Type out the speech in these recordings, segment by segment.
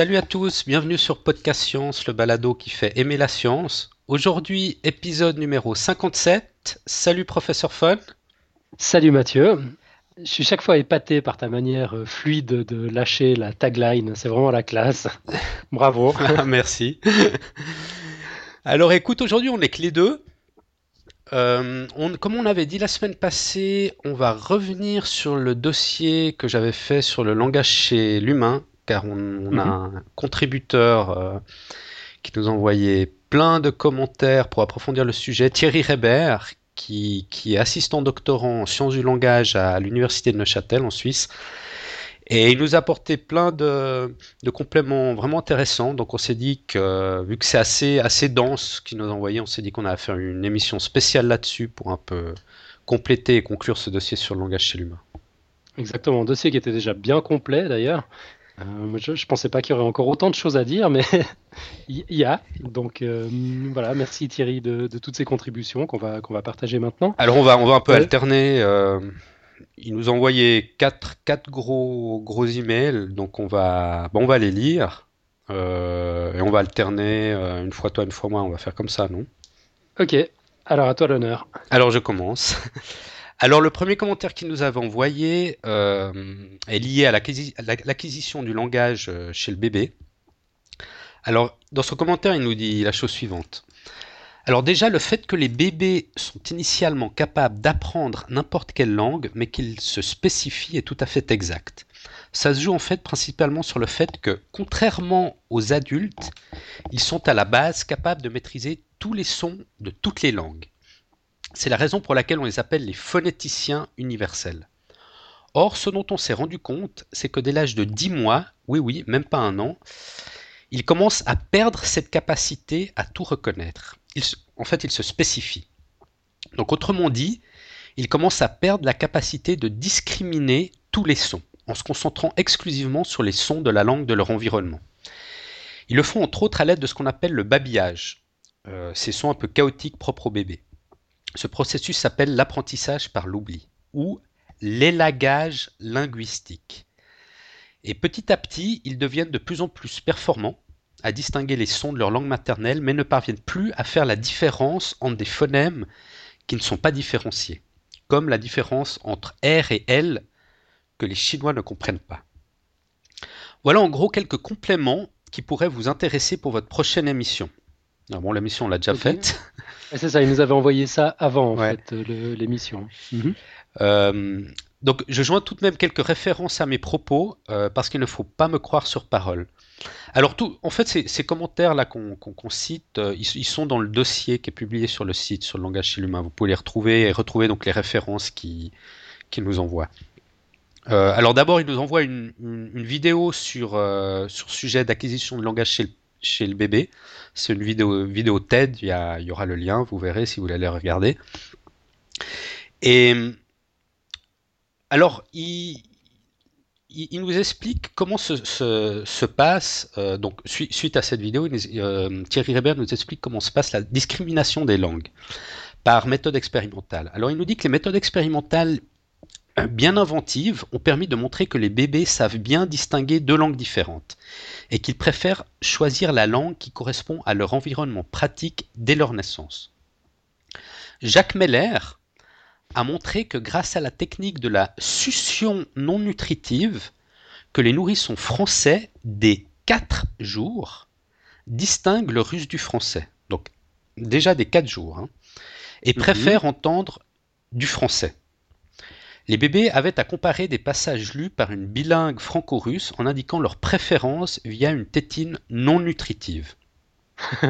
Salut à tous, bienvenue sur Podcast Science, le balado qui fait aimer la science. Aujourd'hui, épisode numéro 57. Salut professeur Fun. Salut Mathieu. Je suis chaque fois épaté par ta manière euh, fluide de lâcher la tagline. C'est vraiment la classe. Bravo. Ah, merci. Alors écoute, aujourd'hui on est que les deux. Euh, on- comme on avait dit la semaine passée, on va revenir sur le dossier que j'avais fait sur le langage chez l'humain, car on, on a Mhm. un contributeur euh, qui nous a envoyé plein de commentaires pour approfondir le sujet, Thierry Reber, qui, qui est assistant doctorant en sciences du langage à l'université de Neuchâtel en Suisse. Et il nous a apporté plein de, de compléments vraiment intéressants. Donc on s'est dit que, vu que c'est assez, assez dense ce qu'il nous a envoyé, on s'est dit qu'on allait faire une émission spéciale là-dessus pour un peu compléter et conclure ce dossier sur le langage chez l'humain. Exactement, un dossier qui était déjà bien complet d'ailleurs. Euh, je ne pensais pas qu'il y aurait encore autant de choses à dire, mais il y a. Donc euh, voilà, merci Thierry de, de toutes ces contributions qu'on va, qu'on va partager maintenant. Alors on va, on va un peu Ouais. alterner. euh, il nous a envoyé quatre, quatre gros, gros emails, donc on va, bon, on va les lire. et on va alterner une fois toi, une fois moi. On va faire comme ça, non? Ok, alors à toi l'honneur. Alors je commence. Alors le premier commentaire qu'il nous avait envoyé euh, est lié à l'acquisi- à la- l'acquisition du langage euh, chez le bébé. Alors dans son commentaire, il nous dit la chose suivante. Alors déjà, le fait que les bébés sont initialement capables d'apprendre n'importe quelle langue, mais qu'ils se spécifient est tout à fait exact. Ça se joue en fait principalement sur le fait que, contrairement aux adultes, ils sont à la base capables de maîtriser tous les sons de toutes les langues. C'est la raison pour laquelle on les appelle les phonéticiens universels. Or, ce dont on s'est rendu compte, c'est que dès l'âge de 10 mois, oui oui, même pas un an, ils commencent à perdre cette capacité à tout reconnaître. En fait, ils se spécifient. Donc, autrement dit, ils commencent à perdre la capacité de discriminer tous les sons, en se concentrant exclusivement sur les sons de la langue de leur environnement. Ils le font entre autres à l'aide de ce qu'on appelle le babillage, euh, ces sons un peu chaotiques propres au bébé. Ce processus s'appelle l'apprentissage par l'oubli ou l'élagage linguistique. Et petit à petit, ils deviennent de plus en plus performants à distinguer les sons de leur langue maternelle, mais ne parviennent plus à faire la différence entre des phonèmes qui ne sont pas différenciés, comme la différence entre R et L que les Chinois ne comprennent pas. Voilà en gros quelques compléments qui pourraient vous intéresser pour votre prochaine émission. Alors bon, l'émission on l'a déjà faite. C'est ça, il nous avait envoyé ça avant en Ouais. fait euh, l'émission. Mhm. Euh, donc, je joins tout de même quelques références à mes propos euh, parce qu'il ne faut pas me croire sur parole. Alors, tout, en fait, ces, ces commentaires-là qu'on cite, euh, ils, ils sont dans le dossier qui est publié sur le site, sur le langage chez l'humain. Vous pouvez les retrouver et retrouver donc les références qui, qui nous envoient. Alors, d'abord, il nous envoie une, une- une vidéo sur, sur le sujet d'acquisition de langage chez le, chez le bébé. C'est une vidéo, vidéo TED, il y, aura le lien, vous verrez si vous aller regarder. Et alors, il, nous explique comment se, se, se passe, euh, donc sui- suite à cette vidéo, euh, Thierry Reber nous explique comment se passe la discrimination des langues par méthode expérimentale. Alors, il nous dit que les méthodes expérimentales bien inventives ont permis de montrer que les bébés savent bien distinguer deux langues différentes et qu'ils préfèrent choisir la langue qui correspond à leur environnement pratique dès leur naissance. Jacques Meller a montré que grâce à la technique de la succion non nutritive, que les nourrissons français des 4 jours distinguent le russe du français. Donc déjà des 4 jours. hein, et Mhm. préfèrent entendre du français. Les bébés avaient à comparer des passages lus par une bilingue franco-russe en indiquant leur préférence via une tétine non nutritive.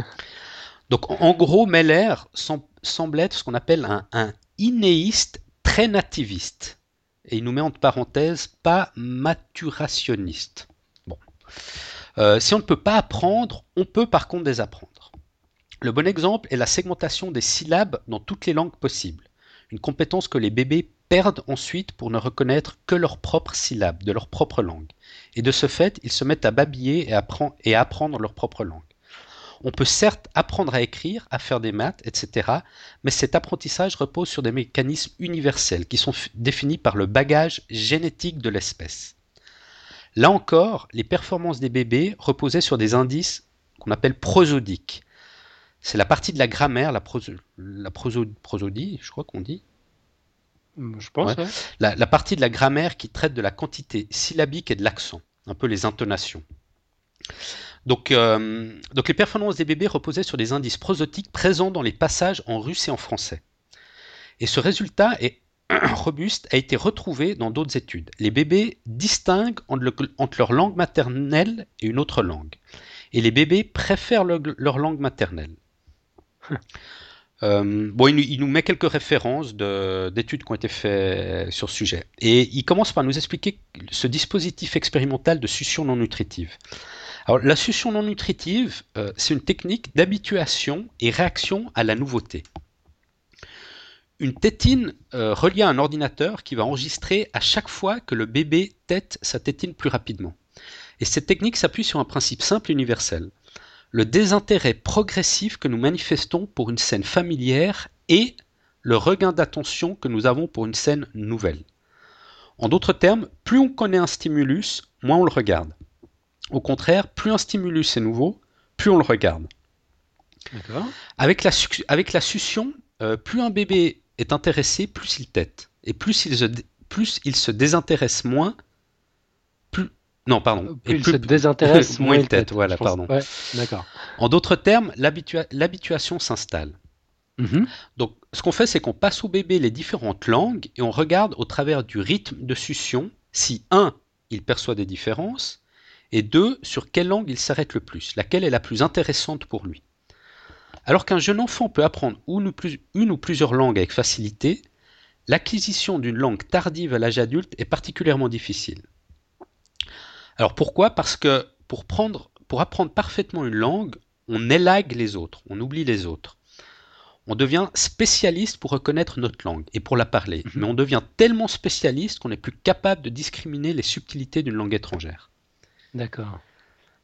Donc en- gros, Meller sem- semble être ce qu'on appelle un, un inéiste très nativiste. Et il nous met entre parenthèses pas maturationniste. Bon. Euh, si on ne peut pas apprendre, on peut par contre désapprendre. Le bon exemple est la segmentation des syllabes dans toutes les langues possibles. Une compétence que les bébés perdent ensuite pour ne reconnaître que leurs propres syllabes de leur propre langue. Et de ce fait, ils se mettent à babiller et, à apprendre leur propre langue. On peut certes apprendre à écrire, à faire des maths, etc., mais cet apprentissage repose sur des mécanismes universels qui sont définis par le bagage génétique de l'espèce. Là encore, les performances des bébés reposaient sur des indices qu'on appelle prosodiques. C'est la partie de la grammaire, la prosodie, je crois qu'on dit. Je pense. La, partie de la grammaire qui traite de la quantité syllabique et de l'accent, un peu les intonations. Donc, euh, donc les performances des bébés reposaient sur des indices prosotiques présents dans les passages en russe et en français. Et ce résultat est robuste a été retrouvé dans d'autres études. Les bébés distinguent entre, leur langue maternelle et une autre langue. Et les bébés préfèrent leur langue maternelle. Euh, bon, il, nous met quelques références d'études qui ont été faites sur ce sujet. Et il commence par nous expliquer ce dispositif expérimental de succion non nutritive. Alors, la succion non nutritive, euh, c'est une technique d'habituation et réaction à la nouveauté une tétine euh, reliée à un ordinateur qui va enregistrer à chaque fois que le bébé tète sa tétine plus rapidement. Et cette technique s'appuie sur un principe simple et universel. Le désintérêt progressif que nous manifestons pour une scène familière et le regain d'attention que nous avons pour une scène nouvelle. En d'autres termes, plus on connaît un stimulus, moins on le regarde. Au contraire, plus un stimulus est nouveau, plus on le regarde. Avec la, avec la succion, euh, plus un bébé est intéressé, plus il tête. Et plus il se, plus il se désintéresse moins. Non, pardon. Plus il se désintéresse, moins il tête. Voilà, pardon. d'accord. En d'autres termes, l'habituation s'installe. Mhm. Donc, ce qu'on fait, c'est qu'on passe au bébé les différentes langues et on regarde au travers du rythme de succion si, un, il perçoit des différences, et deux, sur quelle langue il s'arrête le plus, laquelle est la plus intéressante pour lui. Alors qu'un jeune enfant peut apprendre une ou, plusieurs langues avec facilité, l'acquisition d'une langue tardive à l'âge adulte est particulièrement difficile. Alors pourquoi? Parce que pour, pour apprendre parfaitement une langue, on élague les autres, on oublie les autres. On devient spécialiste pour reconnaître notre langue et pour la parler, mhm. mais on devient tellement spécialiste qu'on n'est plus capable de discriminer les subtilités d'une langue étrangère. D'accord.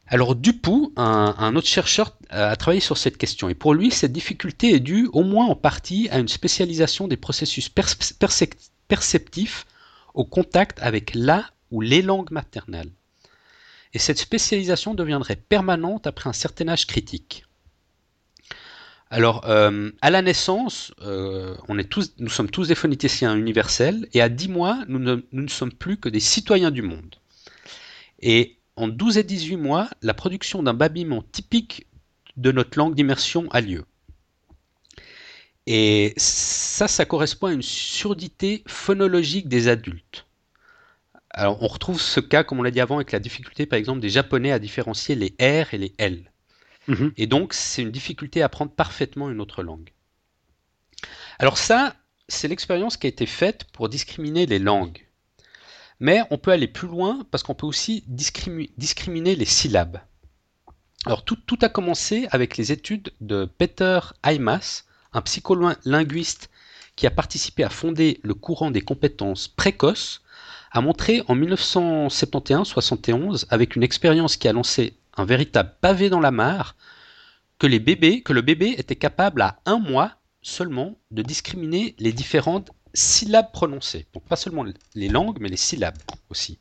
Alors Dupoux, un, autre chercheur, a travaillé sur cette question. Et pour lui, cette difficulté est due au moins en partie à une spécialisation des processus perceptifs au contact avec la ou les langues maternelles. Et cette spécialisation deviendrait permanente après un certain âge critique. Alors, euh, à la naissance, euh, nous sommes tous des phoneticiens universels, et à 10 mois, nous ne, nous ne sommes plus que des citoyens du monde. Et en 12 et 18 mois, la production d'un babillement typique de notre langue d'immersion a lieu. Et ça, ça correspond à une surdité phonologique des adultes. Alors, on retrouve ce cas, comme on l'a dit avant, avec la difficulté, par exemple, des Japonais à différencier les R et les L. Mhm. Et donc, c'est une difficulté à apprendre parfaitement une autre langue. Alors ça, c'est l'expérience qui a été faite pour discriminer les langues. Mais on peut aller plus loin parce qu'on peut aussi discriminer les syllabes. Alors tout, a commencé avec les études de Peter Aimas, un psycholinguiste qui a participé à fonder le courant des compétences précoces, a montré en 1971-71, avec une expérience qui a lancé un véritable pavé dans la mare, que, les bébés, que le bébé était capable à un mois seulement de discriminer les différentes syllabes prononcées. Donc pas seulement les langues, mais les syllabes aussi.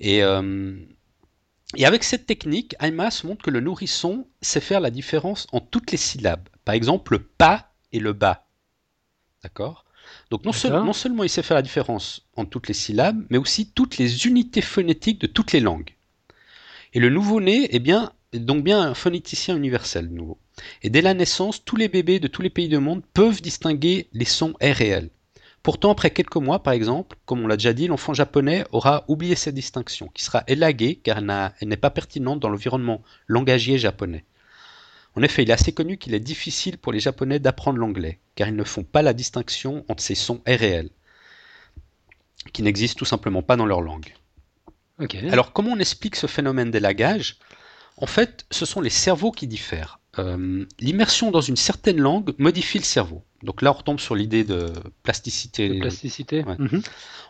Et, euh, avec cette technique, Aimas montre que le nourrisson sait faire la différence en toutes les syllabes. Par exemple, le pas et le bas. D'accord? Donc non, non, seulement il sait faire la différence en toutes les syllabes, mais aussi toutes les unités phonétiques de toutes les langues. Et le nouveau-né est bien, donc bien un phonéticien universel nouveau. Et dès la naissance, tous les bébés de tous les pays du monde peuvent distinguer les sons R et L. Pourtant, après quelques mois, par exemple, comme on l'a déjà dit, l'enfant japonais aura oublié cette distinction, qui sera élaguée car elle n'est pas pertinente dans l'environnement langagier japonais. En effet, il est assez connu qu'il est difficile pour les japonais d'apprendre l'anglais, car ils ne font pas la distinction entre ces sons R et L, qui n'existent tout simplement pas dans leur langue. Alors, comment on explique ce phénomène d'élagage En fait, ce sont les cerveaux qui diffèrent. Euh, l'immersion dans une certaine langue modifie le cerveau. Donc là, on retombe sur l'idée de plasticité. plasticité. Mhm.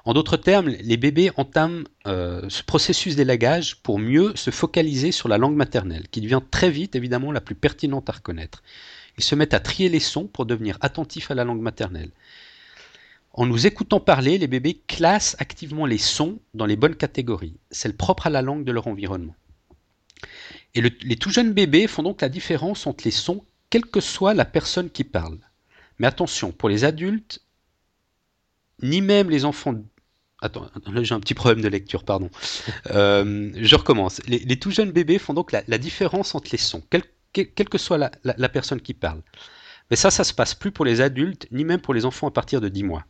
En d'autres termes, les bébés entament euh, ce processus d'élagage pour mieux se focaliser sur la langue maternelle, qui devient très vite évidemment la plus pertinente à reconnaître. Ils se mettent à trier les sons pour devenir attentifs à la langue maternelle. En nous écoutant parler, les bébés classent activement les sons dans les bonnes catégories, celles propres à la langue de leur environnement. Et les tout jeunes bébés font donc la différence entre les sons, quelle que soit la personne qui parle. Mais attention, pour les adultes, ni même les enfants Attends, là j'ai un petit problème de lecture, pardon. Euh, je recommence. Les, tout jeunes bébés font donc la, différence entre les sons, quelle, que soit la, personne qui parle. Mais ça, ça se passe plus pour les adultes, ni même pour les enfants à partir de 10 mois.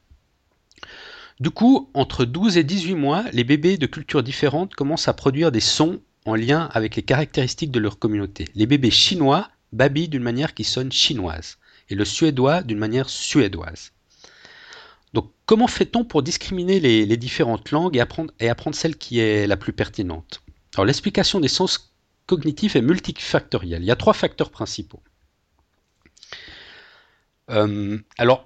Du coup, entre 12 et 18 mois, les bébés de cultures différentes commencent à produire des sons en lien avec les caractéristiques de leur communauté. Les bébés chinois babillent d'une manière qui sonne chinoise, le suédois d'une manière suédoise. Donc comment fait-on pour discriminer les, différentes langues et apprendre, celle qui est la plus pertinente? Alors l'explication des sens cognitifs est multifactorielle. Il y a trois facteurs principaux. Euh, alors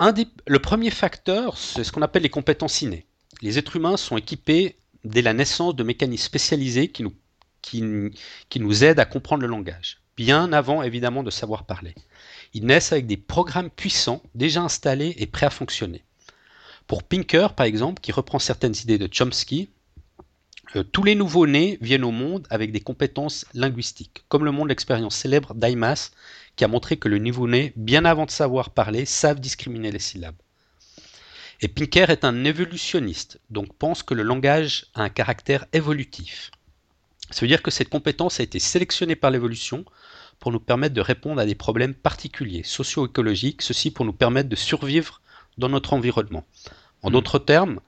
le premier facteur, c'est ce qu'on appelle les compétences innées. Les êtres humains sont équipés dès la naissance de mécanismes spécialisés qui nous aident à comprendre le langage, bien avant évidemment de savoir parler. Ils naissent avec des programmes puissants déjà installés et prêts à fonctionner. Pour Pinker, par exemple, qui reprend certaines idées de Chomsky, euh, tous les nouveaux-nés viennent au monde avec des compétences linguistiques, comme le montre l'expérience célèbre d'Aimas, qui a montré que le nouveau-né, bien avant de savoir parler, savent discriminer les syllabes. Et Pinker est un évolutionniste, donc pense que le langage a un caractère évolutif. Ça veut dire que cette compétence a été sélectionnée par l'évolution pour nous permettre de répondre à des problèmes particuliers, socio-écologiques, ceci pour nous permettre de survivre dans notre environnement. En d'autres termes,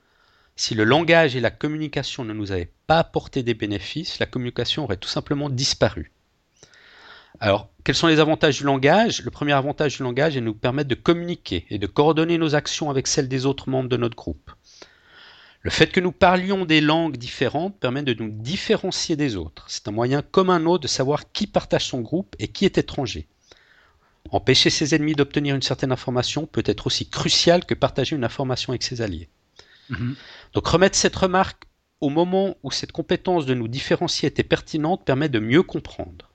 si le langage et la communication ne nous avaient pas apporté des bénéfices, la communication aurait tout simplement disparu. Alors, quels sont les avantages du langage? Le premier avantage du langage est de nous permettre de communiquer et de coordonner nos actions avec celles des autres membres de notre groupe. Le fait que nous parlions des langues différentes permet de nous différencier des autres. C'est un moyen comme un autre de savoir qui partage son groupe et qui est étranger. Empêcher ses ennemis d'obtenir une certaine information peut être aussi crucial que partager une information avec ses alliés. Mhm. Donc remettre cette remarque au moment où cette compétence de nous différencier était pertinente permet de mieux comprendre.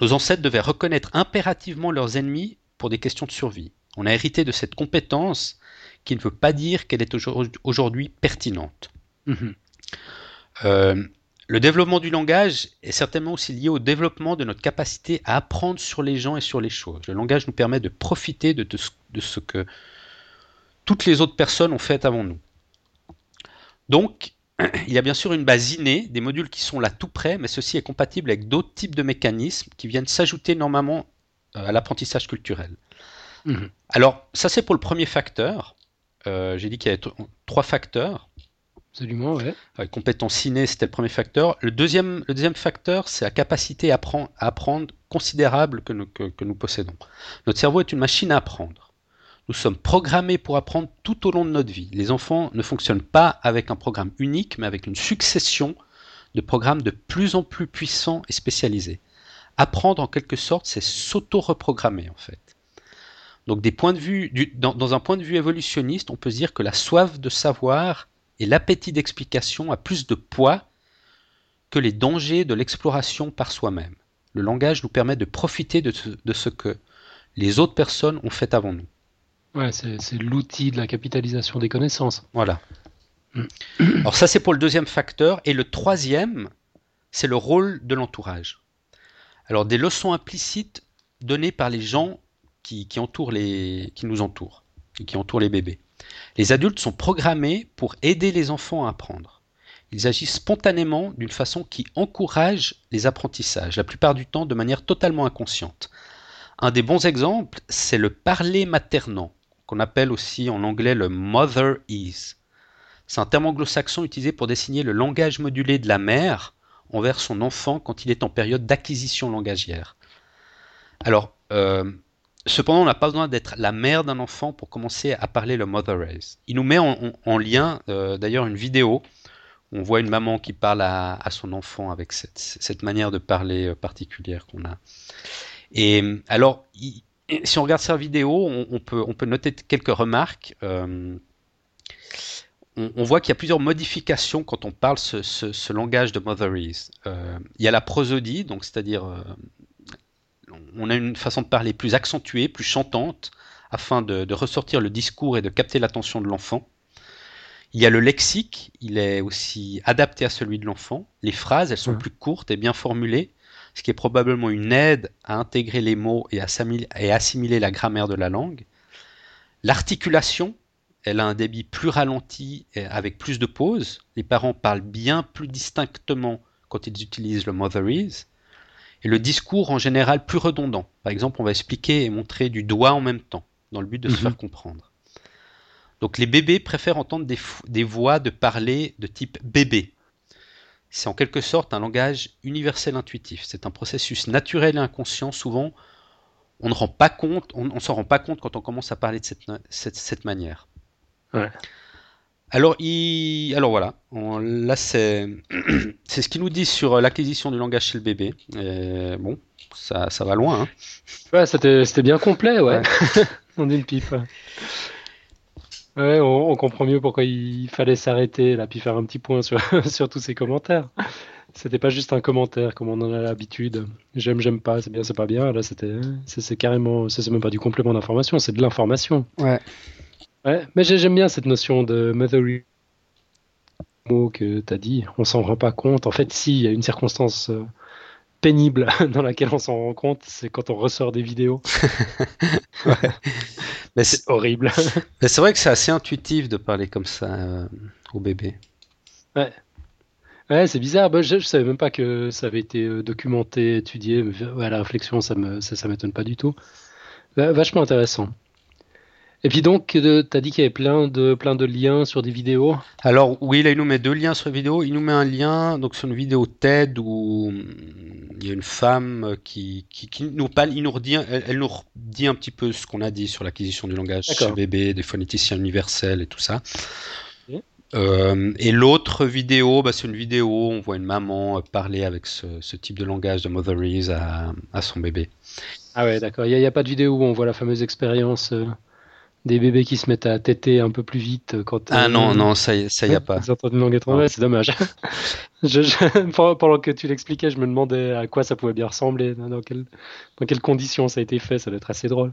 Nos ancêtres devaient reconnaître impérativement leurs ennemis pour des questions de survie. On a hérité de cette compétence qui ne veut pas dire qu'elle est aujourd'hui pertinente. Mhm. Euh, le développement du langage est certainement aussi lié au développement de notre capacité à apprendre sur les gens et sur les choses. Le langage nous permet de profiter de, ce que toutes les autres personnes ont fait avant nous. Donc, il y a bien sûr une base innée, des modules qui sont là tout près, mais ceci est compatible avec d'autres types de mécanismes qui viennent s'ajouter normalement euh, à l'apprentissage culturel. Mhm. Alors, ça c'est pour le premier facteur. Euh, j'ai dit qu'il y avait trois facteurs. Absolument, ouais. compétence ciné, c'était le premier facteur. Le deuxième, le deuxième facteur, c'est la capacité à apprendre, considérable que nous, que, nous possédons. Notre cerveau est une machine à apprendre. Nous sommes programmés pour apprendre tout au long de notre vie. Les enfants ne fonctionnent pas avec un programme unique, mais avec une succession de programmes de plus en plus puissants et spécialisés. Apprendre, en quelque sorte, c'est s'auto-reprogrammer, en fait. Donc, des points de vue, dans, dans un point de vue évolutionniste, on peut se dire que la soif de savoir et l'appétit d'explication a plus de poids que les dangers de l'exploration par soi-même. Le langage nous permet de profiter de ce, que les autres personnes ont fait avant nous. Ouais, c'est l'outil de la capitalisation des connaissances. Voilà. Mm. Alors ça, c'est pour le deuxième facteur. Et le troisième, c'est le rôle de l'entourage. Alors des leçons implicites données par les gens qui, les, nous entourent, qui entourent les bébés. Les adultes sont programmés pour aider les enfants à apprendre. Ils agissent spontanément d'une façon qui encourage les apprentissages, la plupart du temps de manière totalement inconsciente. Un des bons exemples, c'est le parler maternant, qu'on appelle aussi en anglais le mother is. C'est un terme anglo-saxon utilisé pour désigner le langage modulé de la mère envers son enfant quand il est en période d'acquisition langagière. Alors, euh, Cependant, on n'a pas besoin d'être la mère d'un enfant pour commencer à parler le mother race. Il nous met en, lien euh, d'ailleurs une vidéo où on voit une maman qui parle à, son enfant avec cette, manière de parler euh, particulière qu'on a. Et alors, si on regarde cette vidéo, on, peut, noter quelques remarques. Euh, on, voit qu'il y a plusieurs modifications quand on parle ce, langage de motherese. il y a la prosodie, donc c'est-à-dire on a une façon de parler plus accentuée, plus chantante, afin de, de ressortir le discours et de capter l'attention de l'enfant. Il y a le lexique, il est aussi adapté à celui de l'enfant. Les phrases, elles sont Mhm. plus courtes et bien formulées, ce qui est probablement une aide à intégrer les mots et à assimiler, et assimiler la grammaire de la langue. L'articulation, elle a un débit plus ralenti et avec plus de pauses. Les parents parlent bien plus distinctement quand ils utilisent le mother is. Et le discours en général plus redondant. Par exemple, on va expliquer et montrer du doigt en même temps, dans le but de se Mhm. faire comprendre. Donc les bébés préfèrent entendre des, voix de parler de type bébé. C'est en quelque sorte un langage universel intuitif. C'est un processus naturel et inconscient. Souvent, on ne rend pas compte, on, on s'en rend pas compte quand on commence à parler de cette, cette, cette manière. Ouais. Alors, il... Alors voilà, On- là c'est c'est ce qu'ils nous disent sur l'acquisition du langage chez le bébé. Et bon, ça, ça va loin. hein. Ouais, c'était c'était bien complet, ouais. en une pipe. ouais. Ouais, on, on comprend mieux pourquoi il fallait s'arrêter là, puis faire un petit point sur, sur tous ces commentaires. C'était pas juste un commentaire comme on en a l'habitude. J'aime, j'aime pas, c'est bien, c'est pas bien. Là, c'était, c'est c'est carrément, c'est c'est même pas du complément d'information, c'est de l'information. Ouais. Ouais, mais j'ai- j'aime bien cette notion de mothery mot que tu as dit. On s'en rend pas compte. En fait, si, il y a une circonstance euh, pénible dans laquelle on s'en rend compte, c'est quand on ressort des vidéos. Mais c'est horrible. mais c'est vrai que c'est assez intuitif de parler comme ça euh, au bébé. Ouais, c'est bizarre. Bah, je, je savais même pas que ça avait été euh, documenté, étudié. Mais, ouais, la réflexion, ça me, ça, ça m'étonne pas du tout. Va- vachement intéressant. Et puis donc, tu as dit qu'il y avait plein de, plein de liens sur des vidéos. Alors oui, là il nous met deux liens sur la vidéo. Il nous met un lien donc sur une vidéo TED où hum, il y a une femme qui, qui, qui nous parle, il nous redit, elle, elle nous redit un petit peu ce qu'on a dit sur l'acquisition du langage chez bébé, des phonéticiens universels et tout ça. Euh, et l'autre vidéo, bah, c'est une vidéo où on voit une maman euh, parler avec ce, ce type de langage de Motheries à, à son bébé. Ah ouais, d'accord. Il n'y a, pas de vidéo où on voit la fameuse expérience euh, des bébés qui se mettent à téter un peu plus vite quand. Ah euh, non, non, ça y, ça y a pas. Ils entendent une langue étrangère, c'est dommage. Je- je- pendant que tu l'expliquais, je me demandais à quoi ça pouvait bien ressembler, dans, quelle- dans quelles conditions ça a été fait, ça doit être assez drôle.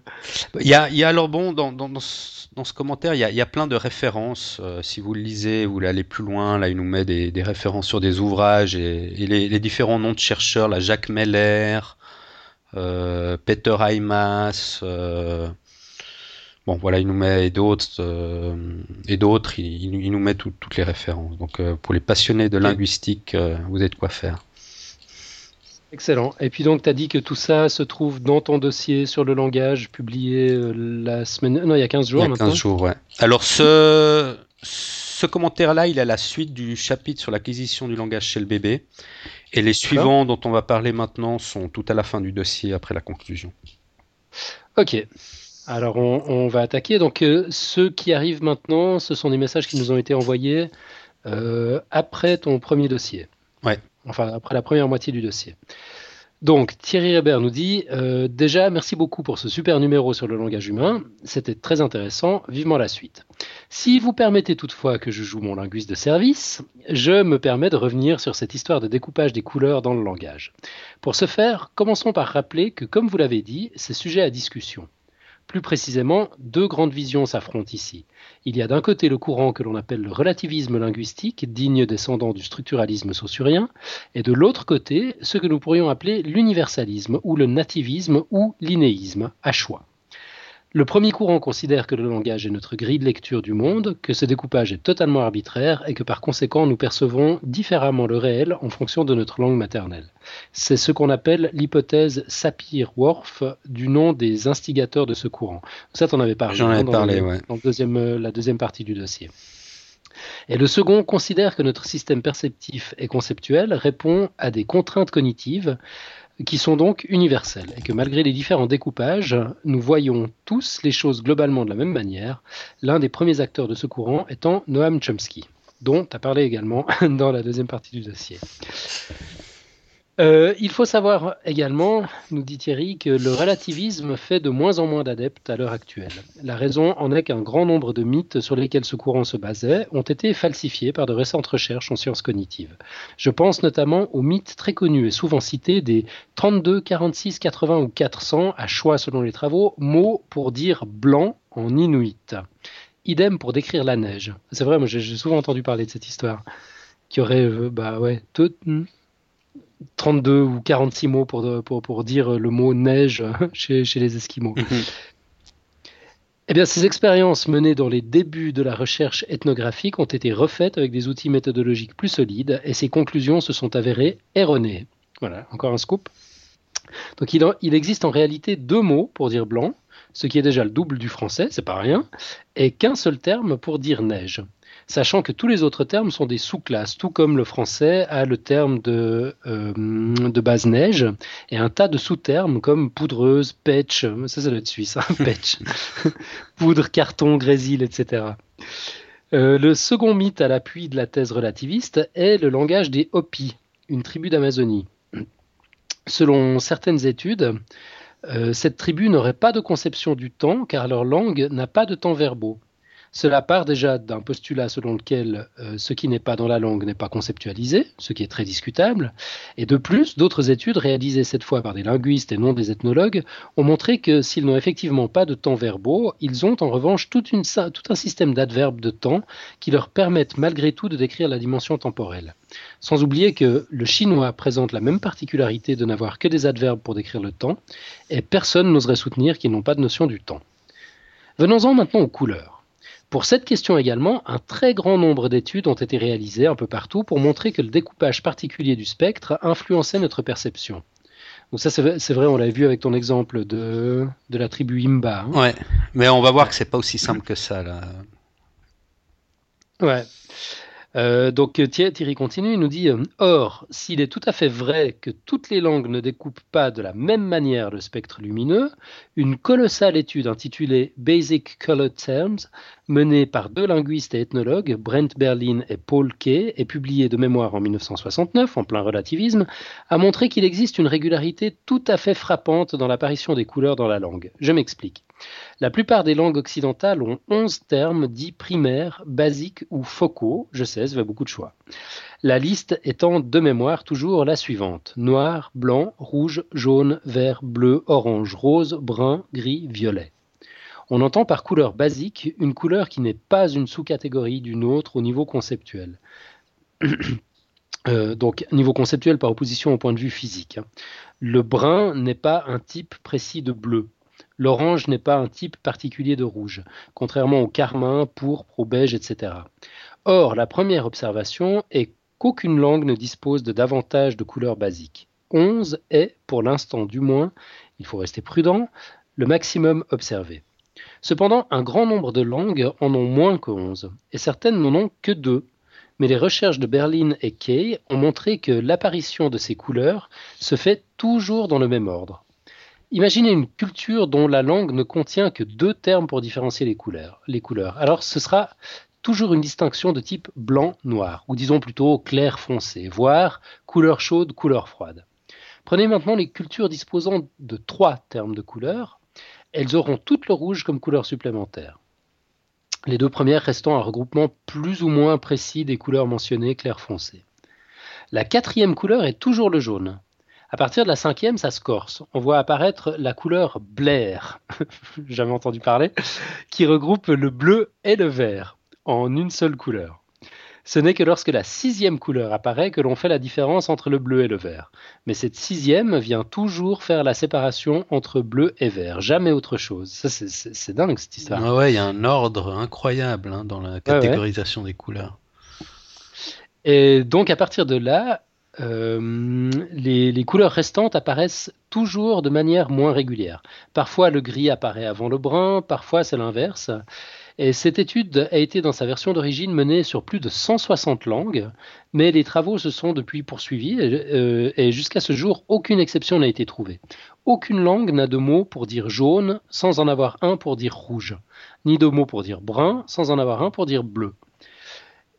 Il y a, il y a alors bon dans, dans, dans ce, dans ce commentaire, il y a, il y a plein de références. Euh, si vous le lisez, vous voulez aller plus loin, là il nous met des, des références sur des ouvrages et, et les, les différents noms de chercheurs, là Jacques Meller, euh, Peter Aimas, euh, bon voilà il nous met et d'autres euh, et d'autres, il, il nous- il nous met tout- toutes les références. Donc euh, pour les passionnés de linguistique, euh, vous de quoi faire? Excellent. Et puis donc, tu as dit que tout ça se trouve dans ton dossier sur le langage publié la semaine. Non, il y a 15 Il jours y a maintenant. 15 jours, ouais. Alors ce, ce commentaire-là, il est à la suite du chapitre sur l'acquisition du langage chez le bébé. Et les suivants dont on va parler maintenant sont tout à la fin du dossier après la conclusion. Ok. Alors, on, on va attaquer. Donc, euh, ceux qui arrivent maintenant, ce sont des messages qui nous ont été envoyés euh, après ton premier dossier. Ouais. Enfin, après la première moitié du dossier. Donc, Thierry Hébert nous dit euh, Déjà, merci beaucoup pour ce super numéro sur le langage humain. C'était très intéressant. Vivement la suite. Si vous permettez toutefois que je joue mon linguiste de service, je me permets de revenir sur cette histoire de découpage des couleurs dans le langage. Pour ce faire, commençons par rappeler que, comme vous l'avez dit, c'est sujet à discussion. Plus précisément, deux grandes visions s'affrontent ici. Il y a d'un côté le courant que l'on appelle le relativisme linguistique, digne descendant du structuralisme saussurien, et de l'autre côté, ce que nous pourrions appeler l'universalisme ou le nativisme ou l'inéisme, à choix. Le premier courant considère que le langage est notre grille de lecture du monde, que ce découpage est totalement arbitraire et que par conséquent nous percevons différemment le réel en fonction de notre langue maternelle. C'est ce qu'on appelle l'hypothèse Sapir-Whorf du nom des instigateurs de ce courant. Ça, t'en avais parlé, J'en avais dans, parlé, le- ouais. dans le deuxième, euh, la deuxième partie du dossier. Et le second considère que notre système perceptif et conceptuel répond à des contraintes cognitives qui sont donc universelles et que malgré les différents découpages, nous voyons tous les choses globalement de la même manière, l'un des premiers acteurs de ce courant étant Noam Chomsky, dont tu as parlé également dans la deuxième partie du dossier. Euh, il faut savoir également, nous dit Thierry, que le relativisme fait de moins en moins d'adeptes à l'heure actuelle. La raison en est qu'un grand nombre de mythes sur lesquels ce courant se basait ont été falsifiés par de récentes recherches en sciences cognitives. Je pense notamment aux mythes très connus et souvent cités des 32, 46, 80 ou 400, à choix selon les travaux, mots pour dire blanc en inuit. Idem pour décrire la neige. C'est vrai, moi j'ai souvent entendu parler de cette histoire. Qui aurait, euh, bah ouais, tout, 32 ou 46 mots pour, pour, pour dire le mot neige chez, chez les Esquimaux. Mhm. Eh bien, ces expériences menées dans les débuts de la recherche ethnographique ont été refaites avec des outils méthodologiques plus solides et ces conclusions se sont avérées erronées. Voilà, encore un scoop. Donc, il, il existe en réalité deux mots pour dire blanc, ce qui est déjà le double du français, c'est pas rien, et qu'un seul terme pour dire neige sachant que tous les autres termes sont des sous-classes, tout comme le français a le terme de, euh, base neige et un tas de sous-termes comme poudreuse, patch, ça ça doit être suisse, hein, patch, poudre, carton, grésil, etc. Euh, le second mythe à l'appui de la thèse relativiste est le langage des Hopi, une tribu d'Amazonie. Selon certaines études, euh, cette tribu n'aurait pas de conception du temps car leur langue n'a pas de temps verbaux. Cela part déjà d'un postulat selon lequel euh, ce qui n'est pas dans la langue n'est pas conceptualisé, ce qui est très discutable. Et de plus, d'autres études, réalisées cette fois par des linguistes et non des ethnologues, ont montré que s'ils n'ont effectivement pas de temps verbaux, ils ont en revanche tout un système d'adverbes de temps qui leur permettent malgré tout de décrire la dimension temporelle. Sans oublier que le chinois présente la même particularité de n'avoir que des adverbes pour décrire le temps, et personne n'oserait soutenir qu'ils n'ont pas de notion du temps. Venons-en maintenant aux couleurs. Pour cette question également, un très grand nombre d'études ont été réalisées un peu partout pour montrer que le découpage particulier du spectre influençait notre perception. Donc ça, c'est vrai, on l'a vu avec ton exemple de, de la tribu Imba. Hein. Ouais, mais on va voir que c'est pas aussi simple que ça là. Ouais. Euh, donc Thierry continue, il nous dit euh, Or, s'il est tout à fait vrai que toutes les langues ne découpent pas de la même manière le spectre lumineux, une colossale étude intitulée Basic Color Terms, menée par deux linguistes et ethnologues, Brent Berlin et Paul Kay, et publiée de mémoire en 1969, en plein relativisme, a montré qu'il existe une régularité tout à fait frappante dans l'apparition des couleurs dans la langue. Je m'explique. La plupart des langues occidentales ont 11 termes dits primaires, basiques ou focaux. Je sais, ça fait beaucoup de choix. La liste étant de mémoire toujours la suivante. Noir, blanc, rouge, jaune, vert, bleu, orange, rose, brun, gris, violet. On entend par couleur basique une couleur qui n'est pas une sous-catégorie d'une autre au niveau conceptuel. Euh, donc, niveau conceptuel par opposition au point de vue physique. Hein. Le brun n'est pas un type précis de bleu. L'orange n'est pas un type particulier de rouge, contrairement au carmin, pourpre, au beige, etc. Or, la première observation est qu'aucune langue ne dispose de davantage de couleurs basiques. 11 est, pour l'instant du moins, il faut rester prudent, le maximum observé. Cependant, un grand nombre de langues en ont moins que 11, et certaines n'en ont que 2. Mais les recherches de Berlin et Kay ont montré que l'apparition de ces couleurs se fait toujours dans le même ordre. Imaginez une culture dont la langue ne contient que deux termes pour différencier les couleurs. Les couleurs. Alors ce sera toujours une distinction de type blanc-noir, ou disons plutôt clair-foncé, voire couleur chaude, couleur froide. Prenez maintenant les cultures disposant de trois termes de couleurs. Elles auront toutes le rouge comme couleur supplémentaire. Les deux premières restant un regroupement plus ou moins précis des couleurs mentionnées clair-foncé. La quatrième couleur est toujours le jaune. À partir de la cinquième, ça se corse. On voit apparaître la couleur Blair, jamais entendu parler, qui regroupe le bleu et le vert en une seule couleur. Ce n'est que lorsque la sixième couleur apparaît que l'on fait la différence entre le bleu et le vert. Mais cette sixième vient toujours faire la séparation entre bleu et vert, jamais autre chose. Ça, c'est dingue cette histoire. Ah ouais, il y a un ordre incroyable hein, dans la catégorisation des couleurs. Et donc à partir de là, euh, les, couleurs restantes apparaissent toujours de manière moins régulière. Parfois le gris apparaît avant le brun, parfois c'est l'inverse. Et cette étude a été dans sa version d'origine menée sur plus de 160 langues, mais les travaux se sont depuis poursuivis euh, et jusqu'à ce jour, aucune exception n'a été trouvée. Aucune langue n'a de mot pour dire jaune sans en avoir un pour dire rouge, ni de mot pour dire brun sans en avoir un pour dire bleu.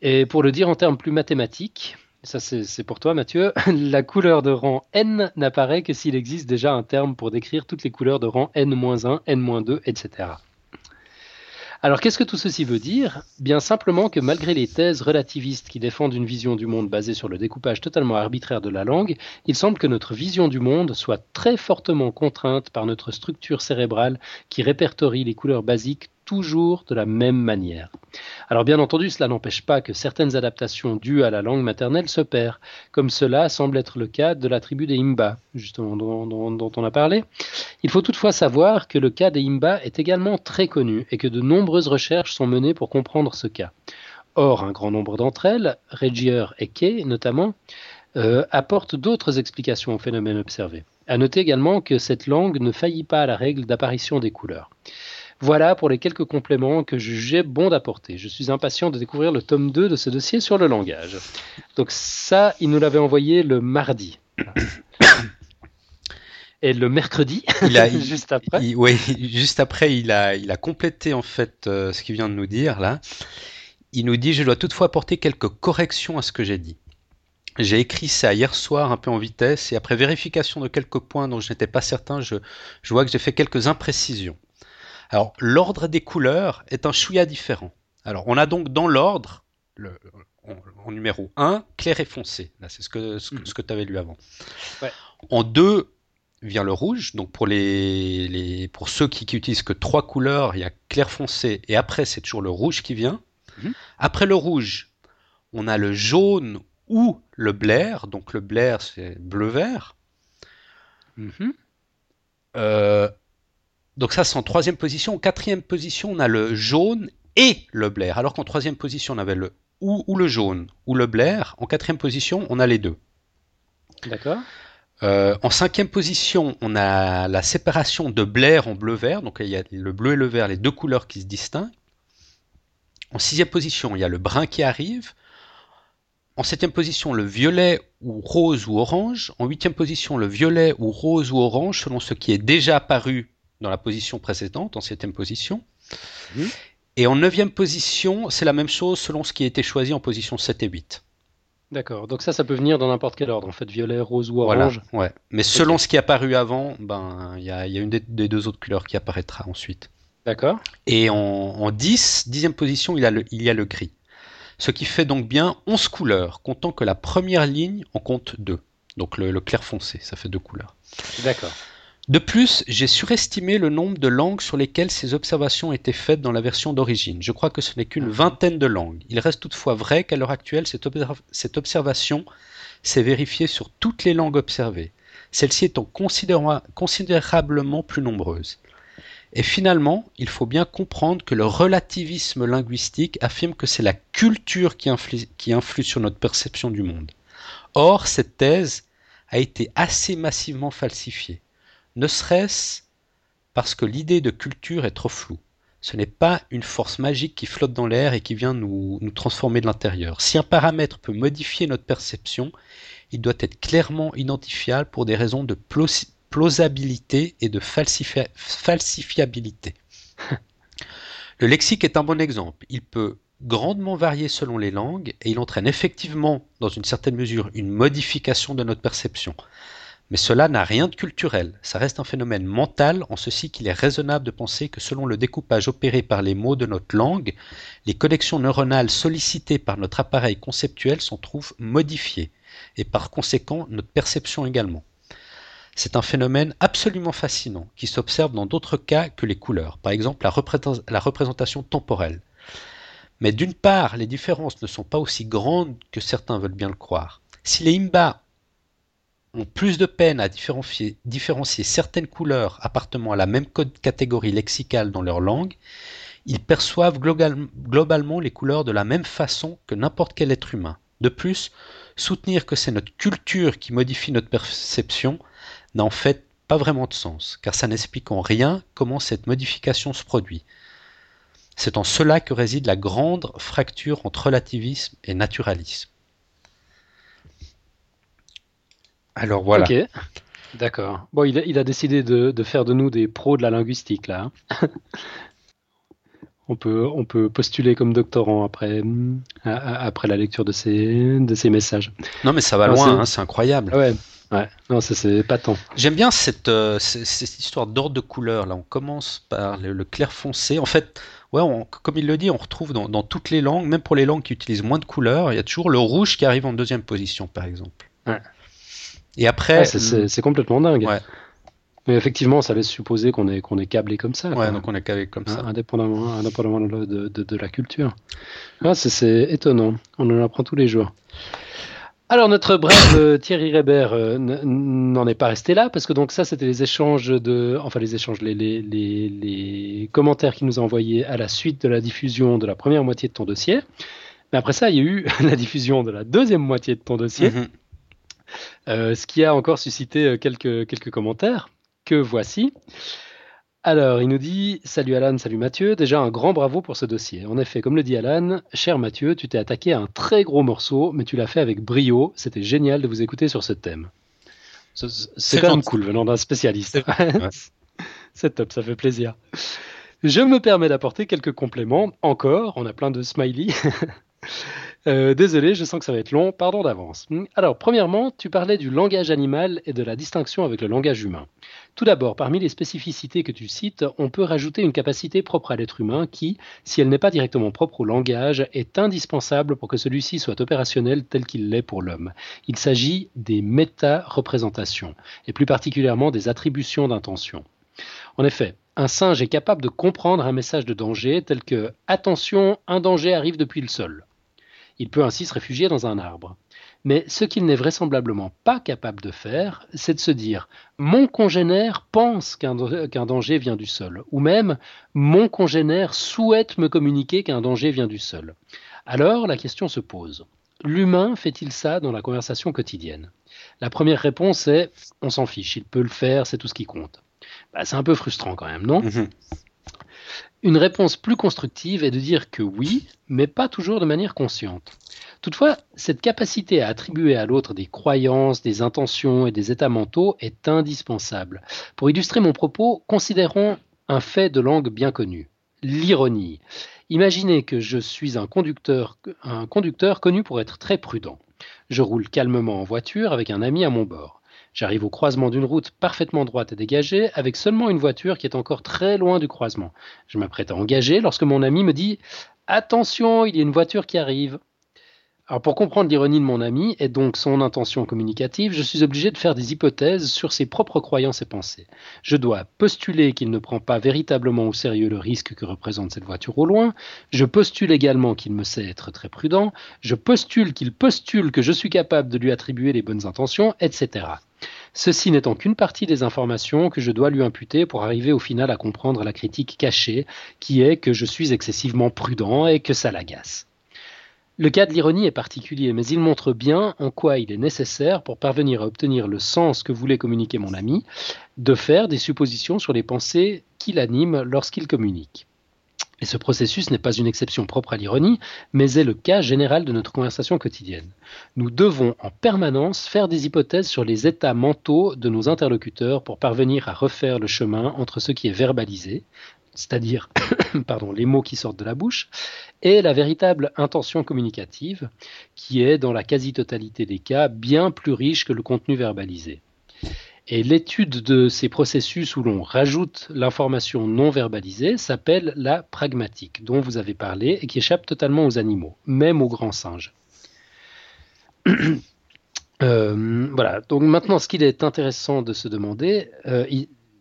Et pour le dire en termes plus mathématiques, ça c'est pour toi Mathieu, la couleur de rang n n'apparaît que s'il existe déjà un terme pour décrire toutes les couleurs de rang n-1, n-2, etc. Alors qu'est-ce que tout ceci veut dire? Bien simplement que malgré les thèses relativistes qui défendent une vision du monde basée sur le découpage totalement arbitraire de la langue, il semble que notre vision du monde soit très fortement contrainte par notre structure cérébrale qui répertorie les couleurs basiques toujours de la même manière. Alors bien entendu, cela n'empêche pas que certaines adaptations dues à la langue maternelle se perdent, comme cela semble être le cas de la tribu des Imba, justement dont, on a parlé. Il faut toutefois savoir que le cas des Imba est également très connu et que de nombreuses recherches sont menées pour comprendre ce cas. Or, un grand nombre d'entre elles, Regier et Kay notamment, euh, apportent d'autres explications au phénomène observé. À noter également que cette langue ne faillit pas à la règle d'apparition des couleurs. Voilà pour les quelques compléments que je jugeais bon d'apporter. Je suis impatient de découvrir le tome 2 de ce dossier sur le langage. Donc ça, il nous l'avait envoyé le mardi. Et le mercredi, il a, juste après. oui, juste après, il a, il a complété en fait euh, ce qu'il vient de nous dire là. Il nous dit Je dois toutefois apporter quelques corrections à ce que j'ai dit. J'ai écrit ça hier soir un peu en vitesse et après vérification de quelques points dont je n'étais pas certain, je, je vois que j'ai fait quelques imprécisions. Alors, l'ordre des couleurs est un chouïa différent. Alors, on a donc dans l'ordre, en, numéro 1, clair et foncé. Là, c'est ce que, ce, que tu avais lu avant. En 2 vient le rouge. Donc, pour, les, les pour ceux qui, qui, utilisent que trois couleurs, il y a clair foncé et après, c'est toujours le rouge qui vient. Hmm. Après le rouge, on a le jaune ou le blair. Donc, le blair, c'est bleu-vert. Hmm. Euh, donc ça, c'est en troisième position. En quatrième position, on a le jaune et le blair. Alors qu'en troisième position, on avait le ou, le jaune ou le blair. En quatrième position, on a les deux. D'accord. Euh, en cinquième position, on a la séparation de blair en bleu-vert. Donc il y a le bleu et le vert, les deux couleurs qui se distinguent. En sixième position, il y a le brun qui arrive. En septième position, le violet ou rose ou orange. En huitième position, le violet ou rose ou orange, selon ce qui est déjà apparu dans la position précédente, en septième position. Et en neuvième position, c'est la même chose selon ce qui a été choisi en position 7 et 8. D'accord, donc ça, ça peut venir dans n'importe quel ordre, en fait, violet, rose ou orange. Voilà, ouais. Mais selon ce qui est apparu avant, ben, il y a, une des, deux autres couleurs qui apparaîtra ensuite. D'accord. Et en, en 10, dixième position, il, a le, il y a le gris. Ce qui fait donc bien 11 couleurs, comptant que la première ligne en compte deux. Donc le, le clair foncé, ça fait deux couleurs. D'accord. De plus, j'ai surestimé le nombre de langues sur lesquelles ces observations étaient faites dans la version d'origine. Je crois que ce n'est qu'une vingtaine de langues. Il reste toutefois vrai qu'à l'heure actuelle, cette, observation s'est vérifiée sur toutes les langues observées, celles-ci étant considérablement plus nombreuses. Et finalement, il faut bien comprendre que le relativisme linguistique affirme que c'est la culture qui influe sur notre perception du monde. Or, cette thèse a été assez massivement falsifiée ne serait-ce parce que l'idée de culture est trop floue. Ce n'est pas une force magique qui flotte dans l'air et qui vient nous, transformer de l'intérieur. Si un paramètre peut modifier notre perception, il doit être clairement identifiable pour des raisons de plausibilité et de falsifiabilité. Le lexique est un bon exemple. Il peut grandement varier selon les langues et il entraîne effectivement, dans une certaine mesure, une modification de notre perception. Mais cela n'a rien de culturel, ça reste un phénomène mental en ceci qu'il est raisonnable de penser que selon le découpage opéré par les mots de notre langue, les connexions neuronales sollicitées par notre appareil conceptuel s'en trouvent modifiées, et par conséquent notre perception également. C'est un phénomène absolument fascinant qui s'observe dans d'autres cas que les couleurs, par exemple la, représentation temporelle. Mais d'une part, les différences ne sont pas aussi grandes que certains veulent bien le croire. Si les Imba ont plus de peine à différencier, certaines couleurs appartenant à la même catégorie lexicale dans leur langue, ils perçoivent globalement les couleurs de la même façon que n'importe quel être humain. De plus, soutenir que c'est notre culture qui modifie notre perception n'a en fait pas vraiment de sens, car ça n'explique en rien comment cette modification se produit. C'est en cela que réside la grande fracture entre relativisme et naturalisme. Alors voilà. Ok, d'accord. Bon, il a, décidé de, faire de nous des pros de la linguistique, là. Hein. on peut, on peut postuler comme doctorant après, après la lecture de ces, de ces messages. Non, mais ça va loin, hein, c'est incroyable. Ouais, ouais. non, ça c'est pas tant. J'aime bien cette, euh, cette, histoire d'ordre de couleur. Là, on commence par le, clair foncé. En fait, ouais, comme il le dit, on retrouve dans, dans, toutes les langues, même pour les langues qui utilisent moins de couleurs, il y a toujours le rouge qui arrive en deuxième position, par exemple. Ouais. Et après, c'est complètement dingue. Ouais. Mais effectivement, ça laisse supposer qu'on est, qu'on est câblé comme ça. Ouais, donc on est câblé comme ça. Indépendamment, indépendamment de, de, la culture. Ah, c'est étonnant. On en apprend tous les jours. Alors notre brave euh, Thierry Reber euh, n'en est pas resté là parce que donc ça c'était les échanges de enfin les échanges les, les, les, les commentaires qu'il nous a envoyés à la suite de la diffusion de la première moitié de ton dossier. Mais après ça il y a eu la diffusion de la deuxième moitié de ton dossier, mhm. euh, ce qui a encore suscité quelques quelques commentaires que voici. Alors, il nous dit Salut Alan, salut Mathieu. Déjà, un grand bravo pour ce dossier. En effet, comme le dit Alan, cher Mathieu, tu t'es attaqué à un très gros morceau, mais tu l'as fait avec brio. C'était génial de vous écouter sur ce thème. C'est quand même cool venant d'un spécialiste. C'est top, ça fait plaisir. Je me permets d'apporter quelques compléments. Encore, on a plein de smileys. Euh, désolé, je sens que ça va être long, pardon d'avance. Alors, premièrement, tu parlais du langage animal et de la distinction avec le langage humain. Tout d'abord, parmi les spécificités que tu cites, on peut rajouter une capacité propre à l'être humain qui, si elle n'est pas directement propre au langage, est indispensable pour que celui-ci soit opérationnel tel qu'il l'est pour l'homme. Il s'agit des méta-représentations, et plus particulièrement des attributions d'intention. En effet, un singe est capable de comprendre un message de danger tel que Attention, un danger arrive depuis le sol. Il peut ainsi se réfugier dans un arbre. Mais ce qu'il n'est vraisemblablement pas capable de faire, c'est de se dire mon congénère pense qu'un danger vient du sol, ou même mon congénère souhaite me communiquer qu'un danger vient du sol. Alors la question se pose l'humain fait-il ça dans la conversation quotidienne? La première réponse est on s'en fiche, il peut le faire, c'est tout ce qui compte. Bah, c'est un peu frustrant quand même, non? Mhm. Une réponse plus constructive est de dire que oui, mais pas toujours de manière consciente. Toutefois, cette capacité à attribuer à l'autre des croyances, des intentions et des états mentaux est indispensable. Pour illustrer mon propos, considérons un fait de langue bien connu, l'ironie. Imaginez que je suis un conducteur, un conducteur connu pour être très prudent. Je roule calmement en voiture avec un ami à mon bord. J'arrive au croisement d'une route parfaitement droite et dégagée, avec seulement une voiture qui est encore très loin du croisement. Je m'apprête à engager lorsque mon ami me dit Attention, il y a une voiture qui arrive. Alors pour comprendre l'ironie de mon ami et donc son intention communicative, je suis obligé de faire des hypothèses sur ses propres croyances et pensées. Je dois postuler qu'il ne prend pas véritablement au sérieux le risque que représente cette voiture au loin, je postule également qu'il me sait être très prudent, je postule qu'il postule que je suis capable de lui attribuer les bonnes intentions, etc. Ceci n'étant qu'une partie des informations que je dois lui imputer pour arriver au final à comprendre la critique cachée, qui est que je suis excessivement prudent et que ça l'agace. Le cas de l'ironie est particulier, mais il montre bien en quoi il est nécessaire, pour parvenir à obtenir le sens que voulait communiquer mon ami, de faire des suppositions sur les pensées qui l'animent lorsqu'il communique. Et ce processus n'est pas une exception propre à l'ironie, mais est le cas général de notre conversation quotidienne. Nous devons en permanence faire des hypothèses sur les états mentaux de nos interlocuteurs pour parvenir à refaire le chemin entre ce qui est verbalisé, c'est-à-dire les mots qui sortent de la bouche, et la véritable intention communicative, qui est dans la quasi-totalité des cas bien plus riche que le contenu verbalisé. Et l'étude de ces processus où l'on rajoute l'information non verbalisée s'appelle la pragmatique, dont vous avez parlé et qui échappe totalement aux animaux, même aux grands singes. Euh, voilà, donc maintenant ce qu'il est intéressant de se demander, euh,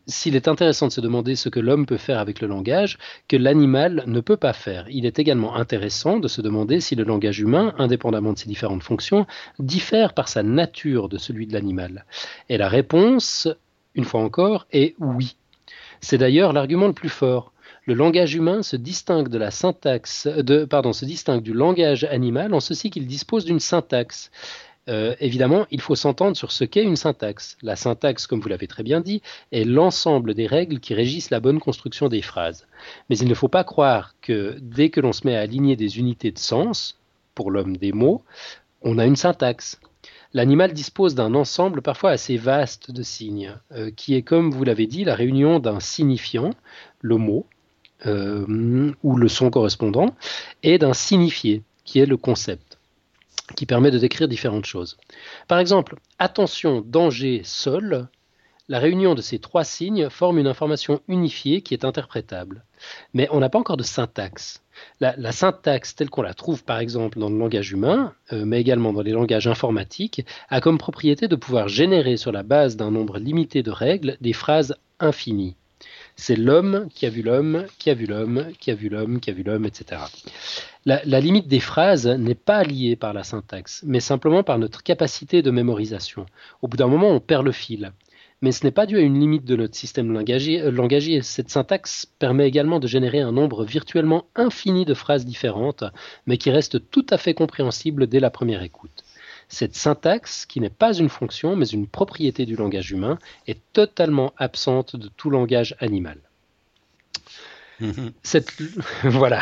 s'il est intéressant de se demander ce que l'homme peut faire avec le langage que l'animal ne peut pas faire, il est également intéressant de se demander si le langage humain, indépendamment de ses différentes fonctions, diffère par sa nature de celui de l'animal. Et la réponse, une fois encore, est oui. C'est d'ailleurs l'argument le plus fort. Le langage humain se distingue de la syntaxe, pardon, se distingue du langage animal en ceci qu'il dispose d'une syntaxe. Euh, évidemment, il faut s'entendre sur ce qu'est une syntaxe. La syntaxe, comme vous l'avez très bien dit, est l'ensemble des règles qui régissent la bonne construction des phrases. Mais il ne faut pas croire que dès que l'on se met à aligner des unités de sens, pour l'homme des mots, on a une syntaxe. L'animal dispose d'un ensemble parfois assez vaste de signes, euh, qui est, comme vous l'avez dit, la réunion d'un signifiant, le mot, ou le son correspondant, et d'un signifié, qui est le concept, qui permet de décrire différentes choses. Par exemple, attention, danger, sol, la réunion de ces trois signes forme une information unifiée qui est interprétable. Mais on n'a pas encore de syntaxe. La, syntaxe telle qu'on la trouve par exemple dans le langage humain, euh, mais également dans les langages informatiques, a comme propriété de pouvoir générer sur la base d'un nombre limité de règles des phrases infinies. C'est l'homme qui a vu l'homme, qui a vu l'homme, qui a vu l'homme, qui a vu l'homme, etc. La, la, limite des phrases n'est pas liée par la syntaxe, mais simplement par notre capacité de mémorisation. Au bout d'un moment, on perd le fil mais ce n'est pas dû à une limite de notre système euh, langagier. Cette syntaxe permet également de générer un nombre virtuellement infini de phrases différentes, mais qui restent tout à fait compréhensibles dès la première écoute. Cette syntaxe, qui n'est pas une fonction, mais une propriété du langage humain, est totalement absente de tout langage animal. Cette... voilà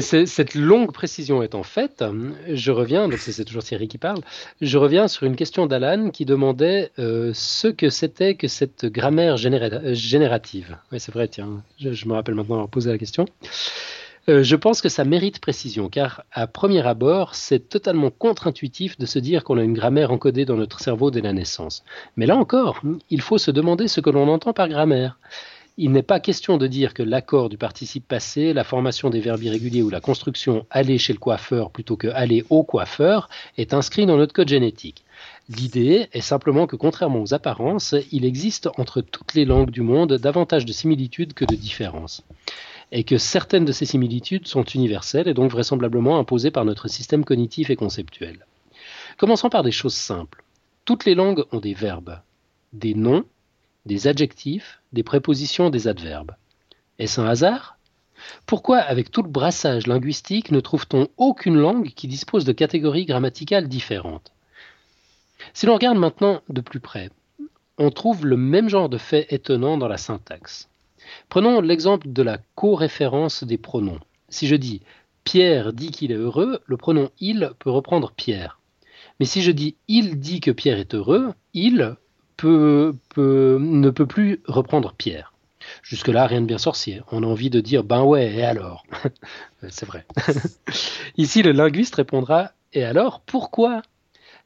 cette longue précision étant faite, je reviens, donc c'est toujours Thierry qui parle, je reviens sur une question d'Alan qui demandait euh, ce que c'était que cette grammaire générative. Oui, c'est vrai, tiens, je, me rappelle maintenant avoir posé la question. Euh, je pense que ça mérite précision, car à premier abord, c'est totalement contre-intuitif de se dire qu'on a une grammaire encodée dans notre cerveau dès la naissance. Mais là encore, il faut se demander ce que l'on entend par grammaire il n'est pas question de dire que l'accord du participe passé, la formation des verbes irréguliers ou la construction aller chez le coiffeur plutôt que aller au coiffeur est inscrit dans notre code génétique. L'idée est simplement que contrairement aux apparences, il existe entre toutes les langues du monde davantage de similitudes que de différences. Et que certaines de ces similitudes sont universelles et donc vraisemblablement imposées par notre système cognitif et conceptuel. Commençons par des choses simples. Toutes les langues ont des verbes, des noms des adjectifs, des prépositions, des adverbes. Est-ce un hasard? Pourquoi, avec tout le brassage linguistique, ne trouve-t-on aucune langue qui dispose de catégories grammaticales différentes? Si l'on regarde maintenant de plus près, on trouve le même genre de fait étonnant dans la syntaxe. Prenons l'exemple de la co-référence des pronoms. Si je dis Pierre dit qu'il est heureux, le pronom il peut reprendre Pierre. Mais si je dis il dit que Pierre est heureux, il ne peut plus reprendre Pierre. Jusque-là, rien de bien sorcier. On a envie de dire ben ouais, et alors C'est vrai. Ici, le linguiste répondra et alors, pourquoi?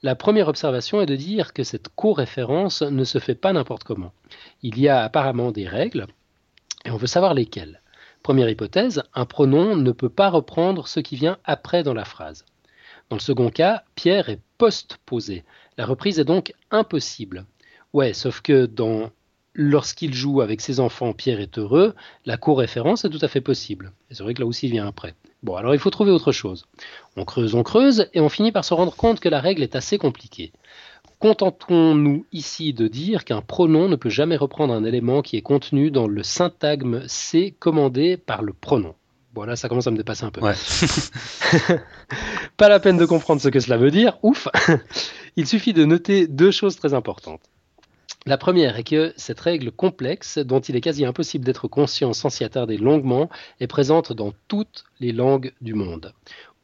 La première observation est de dire que cette co-référence ne se fait pas n'importe comment. Il y a apparemment des règles, et on veut savoir lesquelles. Première hypothèse, un pronom ne peut pas reprendre ce qui vient après dans la phrase. Dans le second cas, Pierre est post-posé. La reprise est donc impossible. Ouais, sauf que dans lorsqu'il joue avec ses enfants, Pierre est heureux, la co-référence est tout à fait possible. Et c'est vrai que là aussi il vient après. Bon, alors il faut trouver autre chose. On creuse, on creuse, et on finit par se rendre compte que la règle est assez compliquée. Contentons-nous ici de dire qu'un pronom ne peut jamais reprendre un élément qui est contenu dans le syntagme C commandé par le pronom. Voilà, ça commence à me dépasser un peu. Pas la peine de comprendre ce que cela veut dire, ouf Il suffit de noter deux choses très importantes. La première est que cette règle complexe, dont il est quasi impossible d'être conscient sans s'y attarder longuement, est présente dans toutes les langues du monde.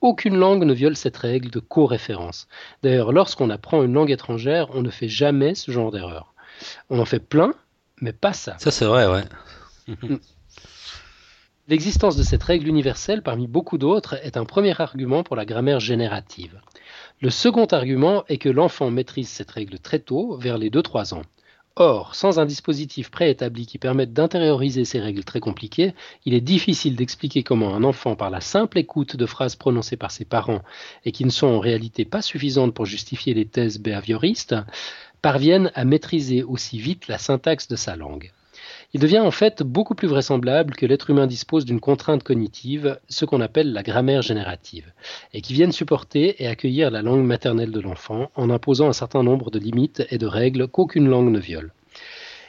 Aucune langue ne viole cette règle de co-référence. D'ailleurs, lorsqu'on apprend une langue étrangère, on ne fait jamais ce genre d'erreur. On en fait plein, mais pas ça. Ça, c'est vrai, ouais. Mm. L'existence de cette règle universelle, parmi beaucoup d'autres, est un premier argument pour la grammaire générative. Le second argument est que l'enfant maîtrise cette règle très tôt, vers les 2-3 ans. Or, sans un dispositif préétabli qui permette d'intérioriser ces règles très compliquées, il est difficile d'expliquer comment un enfant, par la simple écoute de phrases prononcées par ses parents et qui ne sont en réalité pas suffisantes pour justifier les thèses behavioristes, parvienne à maîtriser aussi vite la syntaxe de sa langue. Il devient en fait beaucoup plus vraisemblable que l'être humain dispose d'une contrainte cognitive, ce qu'on appelle la grammaire générative, et qui vienne supporter et accueillir la langue maternelle de l'enfant en imposant un certain nombre de limites et de règles qu'aucune langue ne viole.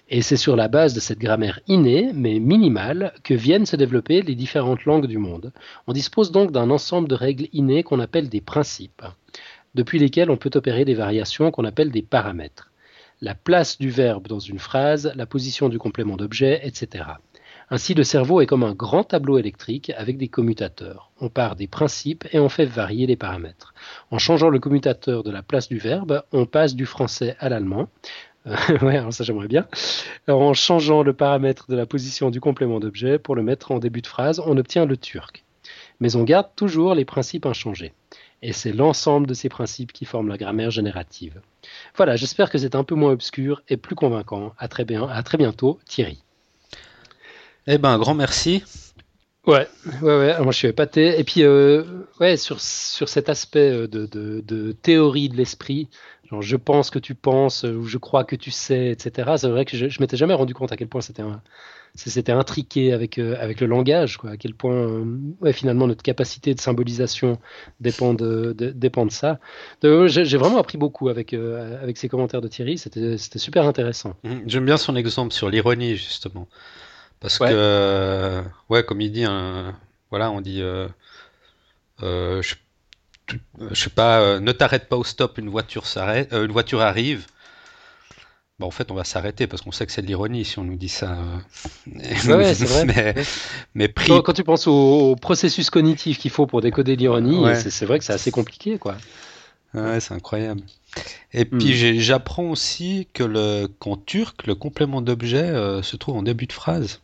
Et c'est sur la base de cette grammaire innée, mais minimale, que viennent se développer les différentes langues du monde. On dispose donc d'un ensemble de règles innées qu'on appelle des principes, depuis lesquels on peut opérer des variations qu'on appelle des paramètres la place du verbe dans une phrase, la position du complément d'objet, etc. Ainsi, le cerveau est comme un grand tableau électrique avec des commutateurs. On part des principes et on fait varier les paramètres. En changeant le commutateur de la place du verbe, on passe du français à l'allemand. alors ça j'aimerais bien. en changeant le paramètre de la position du complément d'objet pour le mettre en début de phrase, on obtient le turc. Mais on garde toujours les principes inchangés. Et c'est l'ensemble de ces principes qui forment la grammaire générative. Voilà, j'espère que c'est un peu moins obscur et plus convaincant. À très, bien, à très bientôt, Thierry. Eh ben, un grand merci. Ouais, ouais, ouais. moi, je suis épaté. Et puis, euh, ouais, sur, sur cet aspect euh, de, de, de théorie de l'esprit, genre je pense que tu penses euh, ou je crois que tu sais, etc. C'est vrai que je, je m'étais jamais rendu compte à quel point c'était un, c'était intriqué avec avec le langage, quoi. À quel point, ouais, finalement, notre capacité de symbolisation dépend de, dépend de ça. J'ai vraiment appris beaucoup avec avec ces commentaires de Thierry. C'était super intéressant. Mmh, j'aime bien son exemple sur l'ironie justement. Parce que, ouais, comme il dit, voilà, on dit, euh, euh, je, sais pas, euh, ne t'arrête pas au stop, une voiture s'arrête, une voiture arrive. Bon, en fait, on va s'arrêter parce qu'on sait que c'est de l'ironie si on nous dit ça. Ouais, c'est vrai. mais, quand, tu penses au, processus cognitif qu'il faut pour décoder l'ironie, c'est vrai que c'est assez compliqué, quoi. Ouais, c'est incroyable. Et hmm. puis j'apprends aussi que le qu'en turc, le complément d'objet se trouve en début de phrase.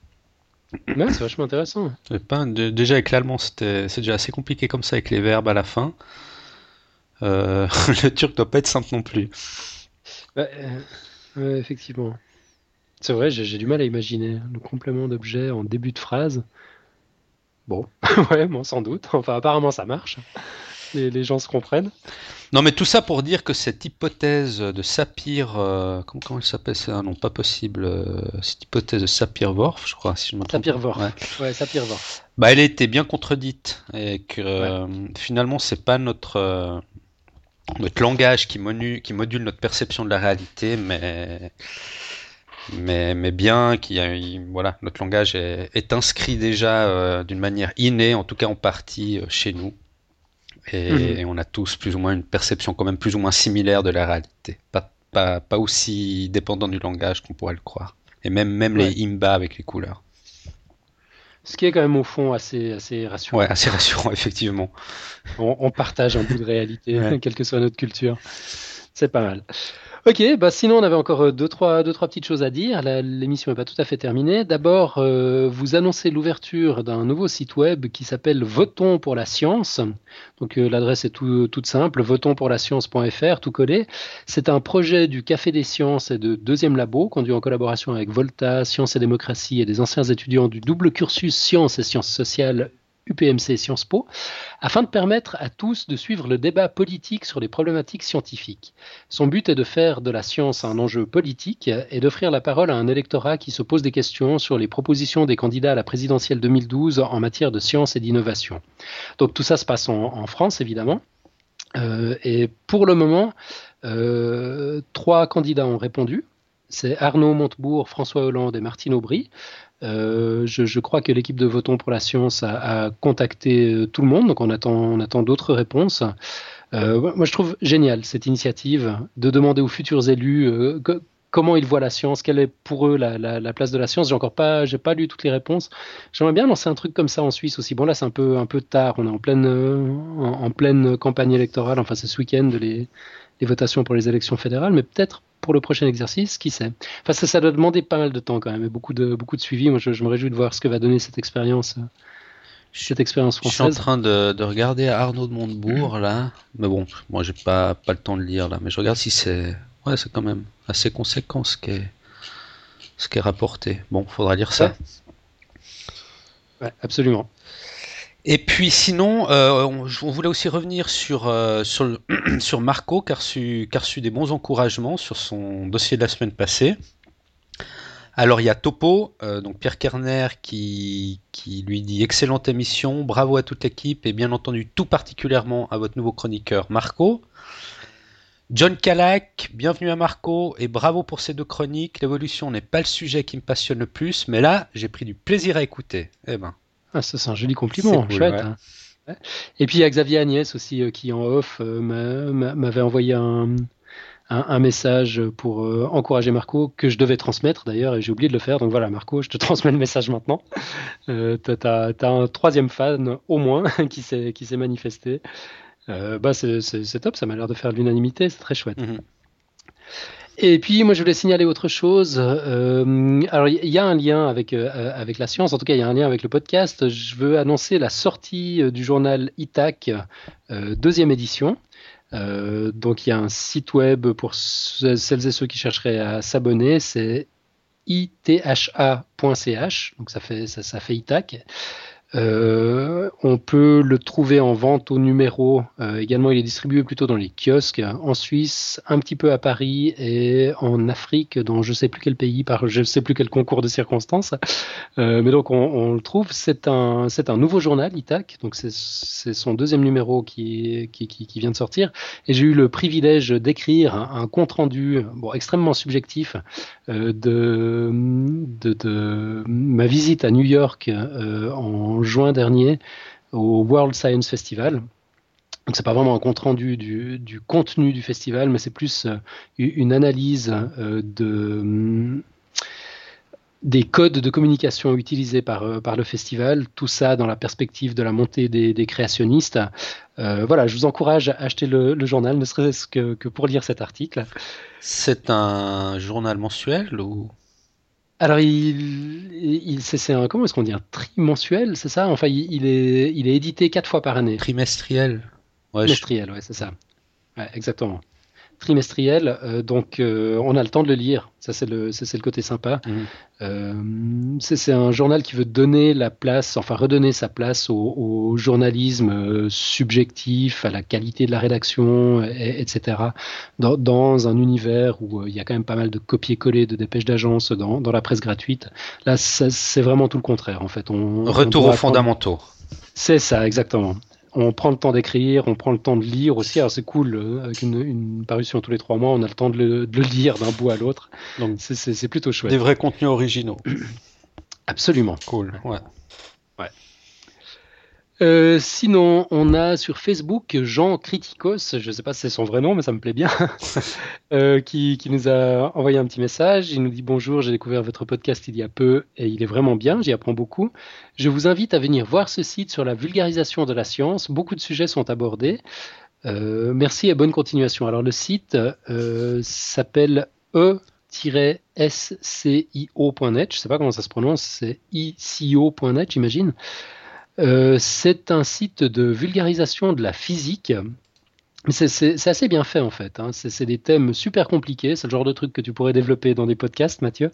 Ouais, c'est vachement intéressant. Pas, déjà avec l'allemand, c'est déjà assez compliqué comme ça avec les verbes à la fin. Euh, le turc doit pas être simple non plus. Euh, effectivement. C'est vrai, j'ai du mal à imaginer le complément d'objet en début de phrase. Bon, ouais, bon, sans doute. Enfin, apparemment, ça marche. les gens se comprennent. Non, mais tout ça pour dire que cette hypothèse de Sapir, euh, comment, comment elle s'appelle ça? Non, pas possible. Euh, cette hypothèse de Sapir-Whorf, je crois, si je me trompe. Sapir-Whorf. Ouais, Sapir-Whorf. Bah, elle a été bien contredite et que euh, finalement, c'est pas notre notre langage qui, qui module notre perception de la réalité, mais mais, mais bien qui voilà notre langage est, est inscrit déjà d'une manière innée, en tout cas en partie chez nous. Mhm. Et, on a tous plus ou moins une perception quand même plus ou moins similaire de la réalité. Pas, pas, pas aussi dépendant du langage qu'on pourrait le croire. Et même, même les imba avec les couleurs. Ce qui est quand même au fond assez, assez rassurant. Ouais, assez rassurant, effectivement. On, partage un bout de réalité, quelle que soit notre culture. C'est pas mal. Ok, bah sinon on avait encore euh, deux trois, deux, trois petites choses à dire. L'émission n'est pas tout à fait terminée. D'abord, euh, vous annoncez l'ouverture d'un nouveau site web qui s'appelle Votons pour la science. Donc euh, l'adresse est tout, toute simple, votonspourlascience.fr, tout collé. C'est un projet du Café des Sciences et de Deuxième Labo, conduit en collaboration avec Volta, Sciences et Démocratie et des anciens étudiants du double cursus Sciences et Sciences sociales UPMC Sciences Po, afin de permettre à tous de suivre le débat politique sur les problématiques scientifiques. Son but est de faire de la science un enjeu politique et d'offrir la parole à un électorat qui se pose des questions sur les propositions des candidats à la présidentielle 2012 en matière de science et d'innovation. Donc tout ça se passe en, France, évidemment. Euh, et pour le moment, euh, trois candidats ont répondu. C'est Arnaud Montebourg, François Hollande et Martine Aubry. Euh, je, crois que l'équipe de Votons pour la Science a, contacté euh, tout le monde, donc on attend, d'autres réponses. Euh, moi, je trouve génial cette initiative de demander aux futurs élus comment ils voient la science, quelle est pour eux la, place de la science. J'ai encore pas, j'ai pas lu toutes les réponses. J'aimerais bien lancer un truc comme ça en Suisse aussi. Bon là, c'est un peu, un peu tard. On est en pleine, en, pleine campagne électorale. Enfin, c'est ce week-end les, les votations pour les élections fédérales, mais peut-être pour le prochain exercice, qui sait Enfin, ça, ça doit demander pas mal de temps quand même, et beaucoup de, beaucoup de suivi. Moi, je, me réjouis de voir ce que va donner cette expérience. Euh, cette expérience française. Je suis en train de, regarder Arnaud de Montebourg là, mais bon, moi j'ai pas pas le temps de lire là, mais je regarde si c'est ouais, c'est quand même assez conséquent ce qui est ce qui est rapporté. Bon, faudra lire ça. Ouais, absolument. Et puis sinon, euh, on, voulait aussi revenir sur, euh, Marco, qui a, reçu, des bons encouragements sur son dossier de la semaine passée. Alors il y a Topo, euh, donc Pierre Kerner, qui, qui lui dit excellente émission, bravo à toute l'équipe et bien entendu tout particulièrement à votre nouveau chroniqueur Marco. John Calac, bienvenue à Marco et bravo pour ces deux chroniques. L'évolution n'est pas le sujet qui me passionne le plus, mais là j'ai pris du plaisir à écouter. Eh ben. Ah, ça, c'est un joli compliment, chouette. Hein. Et puis il y a Xavier Agnès aussi euh, qui en off euh, m'avait envoyé un, un, message pour euh, encourager Marco que je devais transmettre d'ailleurs et j'ai oublié de le faire. Donc voilà Marco, je te transmets le message maintenant. Tu as, un troisième fan au moins qui s'est manifesté. bah c'est top, ça m'a l'air de faire l'unanimité, c'est très chouette. Mhm. Et puis, moi, je voulais signaler autre chose. Euh, alors, il y a un lien avec, euh, avec la science, en tout cas, il y a un lien avec le podcast. Je veux annoncer la sortie du journal ITAC, deuxième édition. donc, il y a un site web pour celles et ceux qui chercheraient à s'abonner. C'est itha.ch, donc ça fait, ça fait ITAC. Euh, on peut le trouver en vente au numéro. Euh, également, il est distribué plutôt dans les kiosques en Suisse, un petit peu à Paris et en Afrique, dans je sais plus quel pays, par je sais plus quel concours de circonstances. Euh, mais donc, on, le trouve. C'est un, c'est un nouveau journal, ITAC. Donc, c'est, son deuxième numéro qui, qui, qui, vient de sortir. Et j'ai eu le privilège d'écrire un, compte rendu, bon, extrêmement subjectif, de, de, de, ma visite à New York en juin dernier au World Science Festival. Donc c'est pas vraiment un compte rendu du, contenu du festival, mais c'est plus euh, une analyse euh, de mm, des codes de communication utilisés par, euh, par le festival, tout ça dans la perspective de la montée des, créationnistes. voilà, je vous encourage à acheter le, journal, ne serait-ce que, que, pour lire cet article. C'est un journal mensuel ou? Alors, il, il c'est un, comment est-ce qu'on dit, un trimensuel, c'est ça? Enfin, il, est, il est édité quatre fois par année. Trimestriel. Ouais, Trimestriel, ouais, c'est ça. Ouais, exactement trimestriel, euh, donc euh, on a le temps de le lire. Ça, c'est le, c'est le côté sympa. Mhm. Euh, c'est un journal qui veut donner la place, enfin redonner sa place au, journalisme subjectif, à la qualité de la rédaction, etc. Dans, un univers où il y a quand même pas mal de copier-coller de dépêches d'agence dans, la presse gratuite. Là, c'est vraiment tout le contraire, en fait. On, Retour aux fondamentaux. C'est ça, exactement on prend le temps d'écrire, on prend le temps de lire aussi. Alors c'est cool, euh, avec une, parution tous les trois mois, on a le temps de le, lire d'un bout à l'autre. Donc c'est plutôt chouette. Des vrais contenus originaux. Absolument. Cool, ouais. Euh, sinon, on a sur Facebook Jean Criticos, je ne sais pas si c'est son vrai nom, mais ça me plaît bien, euh, qui, nous a envoyé un petit message. Il nous dit bonjour, j'ai découvert votre podcast il y a peu et il est vraiment bien, j'y apprends beaucoup. Je vous invite à venir voir ce site sur la vulgarisation de la science. Beaucoup de sujets sont abordés. Euh, merci et bonne continuation. Alors le site s'appelle e-scio.net, je ne sais pas comment ça se prononce, c'est icio.net j'imagine. Euh, c'est un site de vulgarisation de la physique. C'est assez bien fait en fait. Hein. C'est des thèmes super compliqués. C'est le genre de truc que tu pourrais développer dans des podcasts, Mathieu,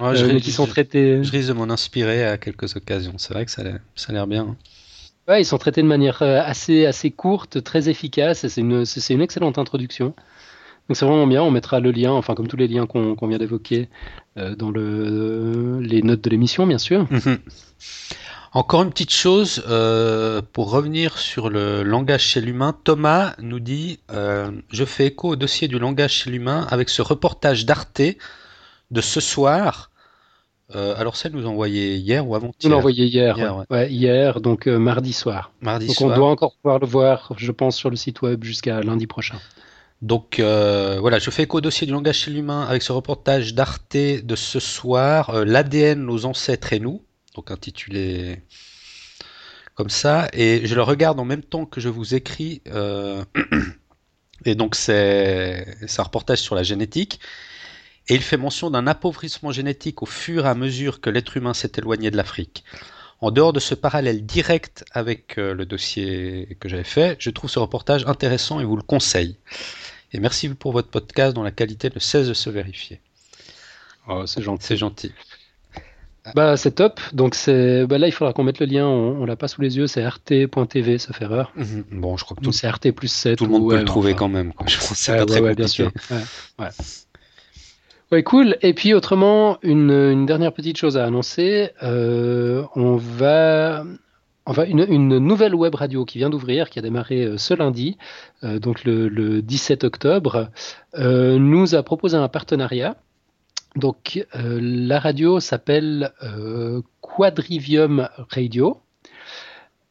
je euh, qui sont traités. Je risque de m'en inspirer à quelques occasions. C'est vrai que ça a l'air bien. Hein. Ouais, ils sont traités de manière euh, assez, assez courte, très efficace. C'est une, une, excellente introduction. Donc c'est vraiment bien. On mettra le lien, enfin comme tous les liens qu'on vient d'évoquer, dans le, les notes de l'émission, bien sûr. Mhm. Encore une petite chose, euh, pour revenir sur le langage chez l'humain, Thomas nous dit euh, Je fais écho au dossier du langage chez l'humain avec ce reportage d'Arte de ce soir. Euh, alors, ça nous envoyé hier ou avant-hier? Nous envoyé hier, hier, ouais. hier donc mardi soir. Mardi donc on doit encore pouvoir le voir, je pense, sur le site web jusqu'à lundi prochain. Donc voilà, je fais écho au dossier du langage chez l'humain avec ce reportage d'Arte de ce soir, l'ADN, nos ancêtres et nous donc intitulé comme ça, et je le regarde en même temps que je vous écris, euh, et donc c'est un reportage sur la génétique, et il fait mention d'un appauvrissement génétique au fur et à mesure que l'être humain s'est éloigné de l'Afrique. En dehors de ce parallèle direct avec euh, le dossier que j'avais fait, je trouve ce reportage intéressant et vous le conseille. Et merci pour votre podcast dont la qualité ne cesse de se vérifier. Oh, c'est gentil. C'est gentil. Bah, c'est top. Donc, c'est bah, là, il faudra qu'on mette le lien. On, l'a pas sous les yeux. C'est rt.tv, ça fait erreur. Mhm. Bon, je crois que tout, c'est rt plus 7. Tout le monde peut le trouver quand même. Je pense c'est pas très bien sûr. Ouais. cool. Et puis, autrement, une, dernière petite chose à annoncer. Euh, on va. Enfin, une, une, nouvelle web radio qui vient d'ouvrir, qui a démarré euh, ce lundi, euh, donc le, le, 17 octobre, nous a proposé un partenariat donc euh, la radio s'appelle euh, Quadrivium Radio.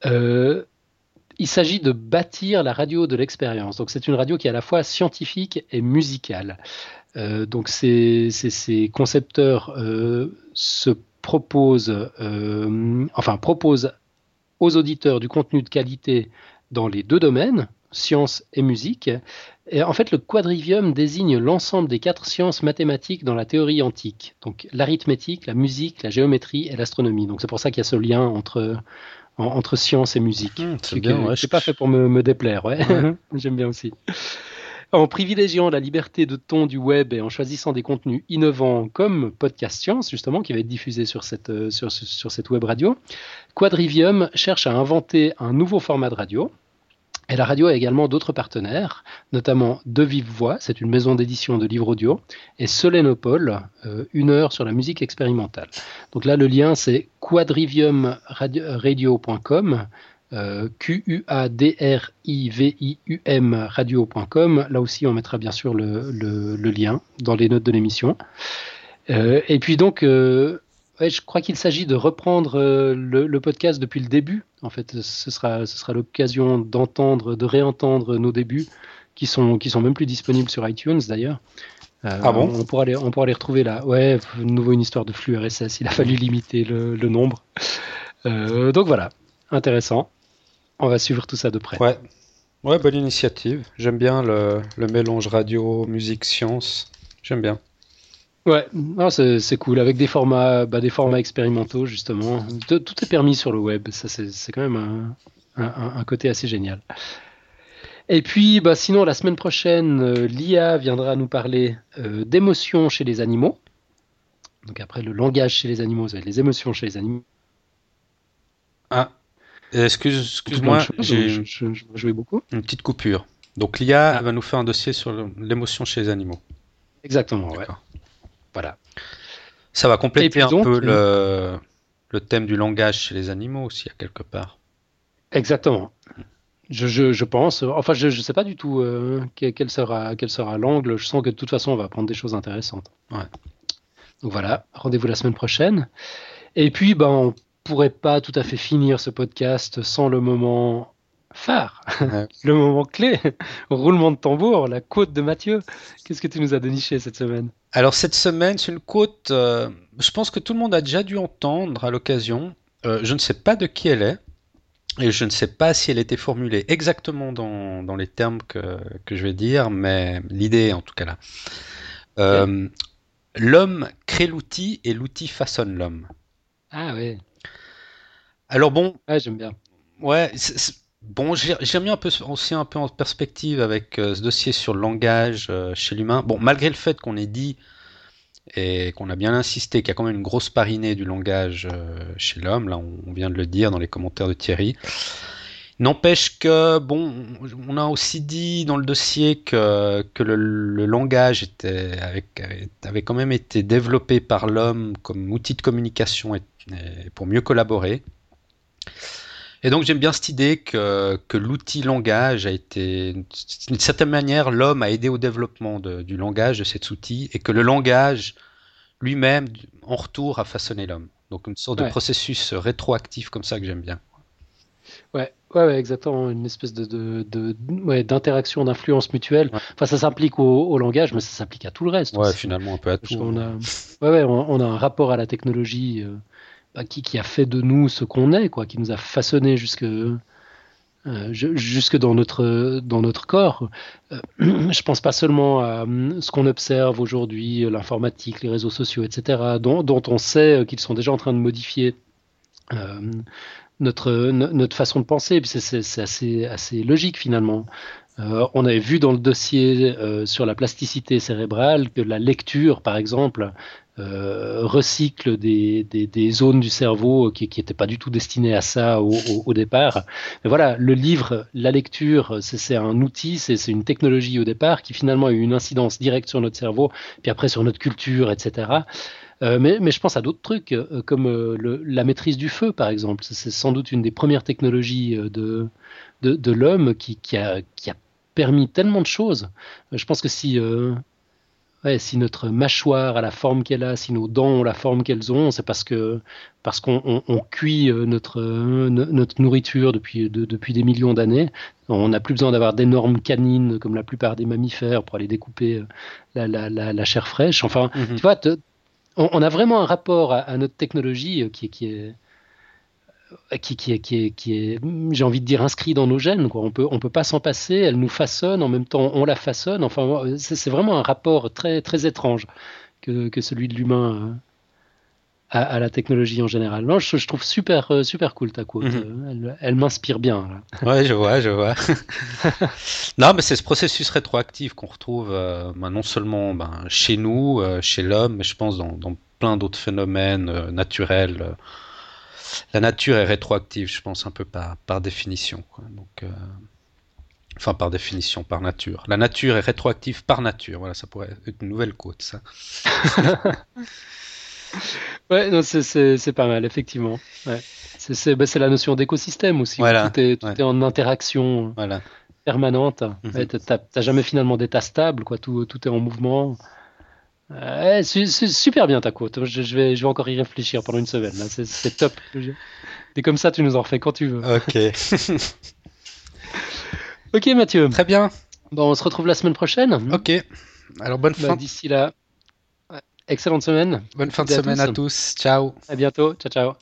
Euh, il s'agit de bâtir la radio de l'expérience. Donc c'est une radio qui est à la fois scientifique et musicale. donc ces, concepteurs se proposent, enfin proposent aux auditeurs du contenu de qualité dans les deux domaines, sciences et musique. Et en fait, le quadrivium désigne l'ensemble des quatre sciences mathématiques dans la théorie antique. Donc l'arithmétique, la musique, la géométrie et l'astronomie. Donc c'est pour ça qu'il y a ce lien entre, entre science et musique. Mmh, c'est bien, ouais, pas fait pour me, me déplaire, ouais. Ouais. J'aime bien aussi. En privilégiant la liberté de ton du web et en choisissant des contenus innovants comme Podcast Science, justement, qui va être diffusé sur cette, euh, sur, sur cette web radio, Quadrivium cherche à inventer un nouveau format de radio. Et la radio a également d'autres partenaires, notamment De Vive Voix, c'est une maison d'édition de livres audio, et Solénopole, euh, une heure sur la musique expérimentale. Donc là, le lien, c'est quadriviumradio.com, euh, Q-U-A-D-R-I-V-I-U-M radio.com. Là aussi, on mettra bien sûr le, lien dans les notes de l'émission. Euh, et puis donc, ouais, je crois qu'il s'agit de reprendre euh, le, le podcast depuis le début. En fait, ce sera, ce sera l'occasion d'entendre, de réentendre nos débuts, qui sont, qui sont même plus disponibles sur iTunes d'ailleurs. Euh, Ah bon? on pourra, les, on pourra les retrouver là. Ouais, de nouveau une histoire de flux RSS. Il a fallu limiter le, le nombre. Euh, donc voilà, intéressant. On va suivre tout ça de près. Ouais. Ouais, bonne initiative. J'aime bien le, le mélange radio, musique, science. J'aime bien. Ouais, non, c'est cool avec des formats, bah, des formats expérimentaux justement. Tout, tout est permis sur le web. Ça, c'est quand même un, un- un côté assez génial. Et puis, bah, sinon, la semaine prochaine, euh, l'IA viendra nous parler euh, d'émotions chez les animaux. Donc après le langage chez les animaux, ça va être les émotions chez les animaux. Ah, excuse, Plein excuse-moi, j'ai je, je, je beaucoup. une petite coupure. Donc l'IA Ah. va nous faire un dossier sur l'émotion chez les animaux. Exactement, ouais. Voilà. Ça va compléter un peu le, le thème du langage chez les animaux aussi, à quelque part. Exactement. Je, je, je pense. Enfin, je ne sais pas du tout euh, que- quel sera, quel sera l'angle. Je sens que de toute façon, on va apprendre des choses intéressantes. Ouais. Donc voilà, rendez-vous la semaine prochaine. Et puis, ben, on pourrait pas tout à fait finir ce podcast sans le moment phare, Ouais. le moment clé, roulement de tambour, la côte de Mathieu. Qu'est-ce que tu nous as déniché cette semaine? Alors cette semaine, c'est une quote, euh, je pense que tout le monde a déjà dû entendre à l'occasion. Euh, je ne sais pas de qui elle est, et je ne sais pas si elle était formulée exactement dans, dans les termes que, que je vais dire, mais l'idée en tout cas là. Euh, L'homme crée l'outil et l'outil façonne l'homme. Ah ouais, Alors bon, ouais j'aime bien. Ouais, c'est- bon, j'ai remis un peu aussi un peu en perspective avec euh, ce dossier sur le langage euh, chez l'humain. Bon, malgré le fait qu'on ait dit et qu'on a bien insisté qu'il y a quand même une grosse parinée du langage euh, chez l'homme, là on, vient de le dire dans les commentaires de Thierry. N'empêche que, bon, on a aussi dit dans le dossier que, que le, langage avait, quand même été développé par l'homme comme outil de communication et pour mieux collaborer. Et donc j'aime bien cette idée que, que l'outil langage a été, d'une certaine manière, l'homme a aidé au développement de- du langage, de cet outil, et que le langage lui-même, en retour, a façonné l'homme. Donc une sorte Ouais. de processus rétroactif comme ça que j'aime bien. Ouais, ouais, ouais, exactement. Une espèce de, de, de- ouais, d'interaction, d'influence mutuelle. Enfin, ça s'implique au, au langage, mais ça s'applique à tout le reste. Ouais, aussi. finalement un peu à tout. qu'on a, ouais, ouais, on, on a un rapport à la technologie euh, bah, qui, a fait de nous ce qu'on est, quoi, qui nous a façonné jusque, euh, ju- jusque dans notre, dans notre corps. Euh, je pense pas seulement à hum, ce qu'on observe aujourd'hui, euh, l'informatique, les réseaux sociaux, etc., dont, on sait euh, qu'ils sont déjà en train de modifier euh, notre, no- notre façon de penser. C'est assez, assez logique finalement. Euh, on avait vu dans le dossier euh, sur la plasticité cérébrale que la lecture, par exemple, euh, recycle des, zones du cerveau qui n'étaient pas du tout destinées à ça au, départ. Mais voilà, le livre, la lecture, c'est un outil, c'est une technologie au départ qui finalement a eu une incidence directe sur notre cerveau, puis après sur notre culture, etc. Mais, je pense à d'autres trucs, comme la maîtrise du feu, par exemple. C'est- sans doute une des premières technologies de, l'homme qui a permis tellement de choses. Je pense que si, euh, ouais, si notre mâchoire a la forme qu'elle a, si nos dents ont la forme qu'elles ont, c'est parce que parce qu'on on, on cuit euh, notre, euh, no- notre nourriture depuis, de- depuis des millions d'années. On n'a plus besoin d'avoir d'énormes canines comme la plupart des mammifères pour aller découper la, la, la, la chair fraîche. Enfin, Mhm. tu vois, te- on, on a vraiment un rapport à, à notre technologie qui est qui, qui, est, qui est, qui est j'ai envie de dire, inscrit dans nos gènes. Quoi. On peut, on peut pas s'en passer. Elle nous façonne, en même temps, on la façonne. Enfin, c'est vraiment un rapport très, très étrange que, que celui de l'humain à, la technologie en général. Non, je, trouve super, euh, super cool ta quote. Mhm. Elle, m'inspire bien. Là. Ouais, je vois, je vois. non, mais c'est ce processus rétroactif qu'on retrouve euh, ben, non seulement ben, chez nous, euh, chez l'homme, mais je pense dans, dans plein d'autres phénomènes naturels. La nature est rétroactive, je pense, un peu par, par définition. Donc, enfin, par définition, par nature. La nature est rétroactive par nature. Voilà, ça pourrait être une nouvelle quote, ça. ouais, non, c'est pas mal, effectivement. Ouais. C'est bah, la notion d'écosystème aussi. Voilà. Tout, est, tout est, en interaction voilà. permanente. Mhm. T'as jamais finalement d'état stable, quoi. Tout, tout, est en mouvement. C'est super bien ta quote. Je, je, vais, je vais encore y réfléchir pendant une semaine. C'est top. Et comme ça, tu nous en refais quand tu veux. Ok. ok, Mathieu. Très bien. Bon, on se retrouve la semaine prochaine. Ok. Alors bonne bah, fin. D'ici là, excellente semaine. Bonne fin de semaine à tous. Ciao. À bientôt. Ciao, ciao.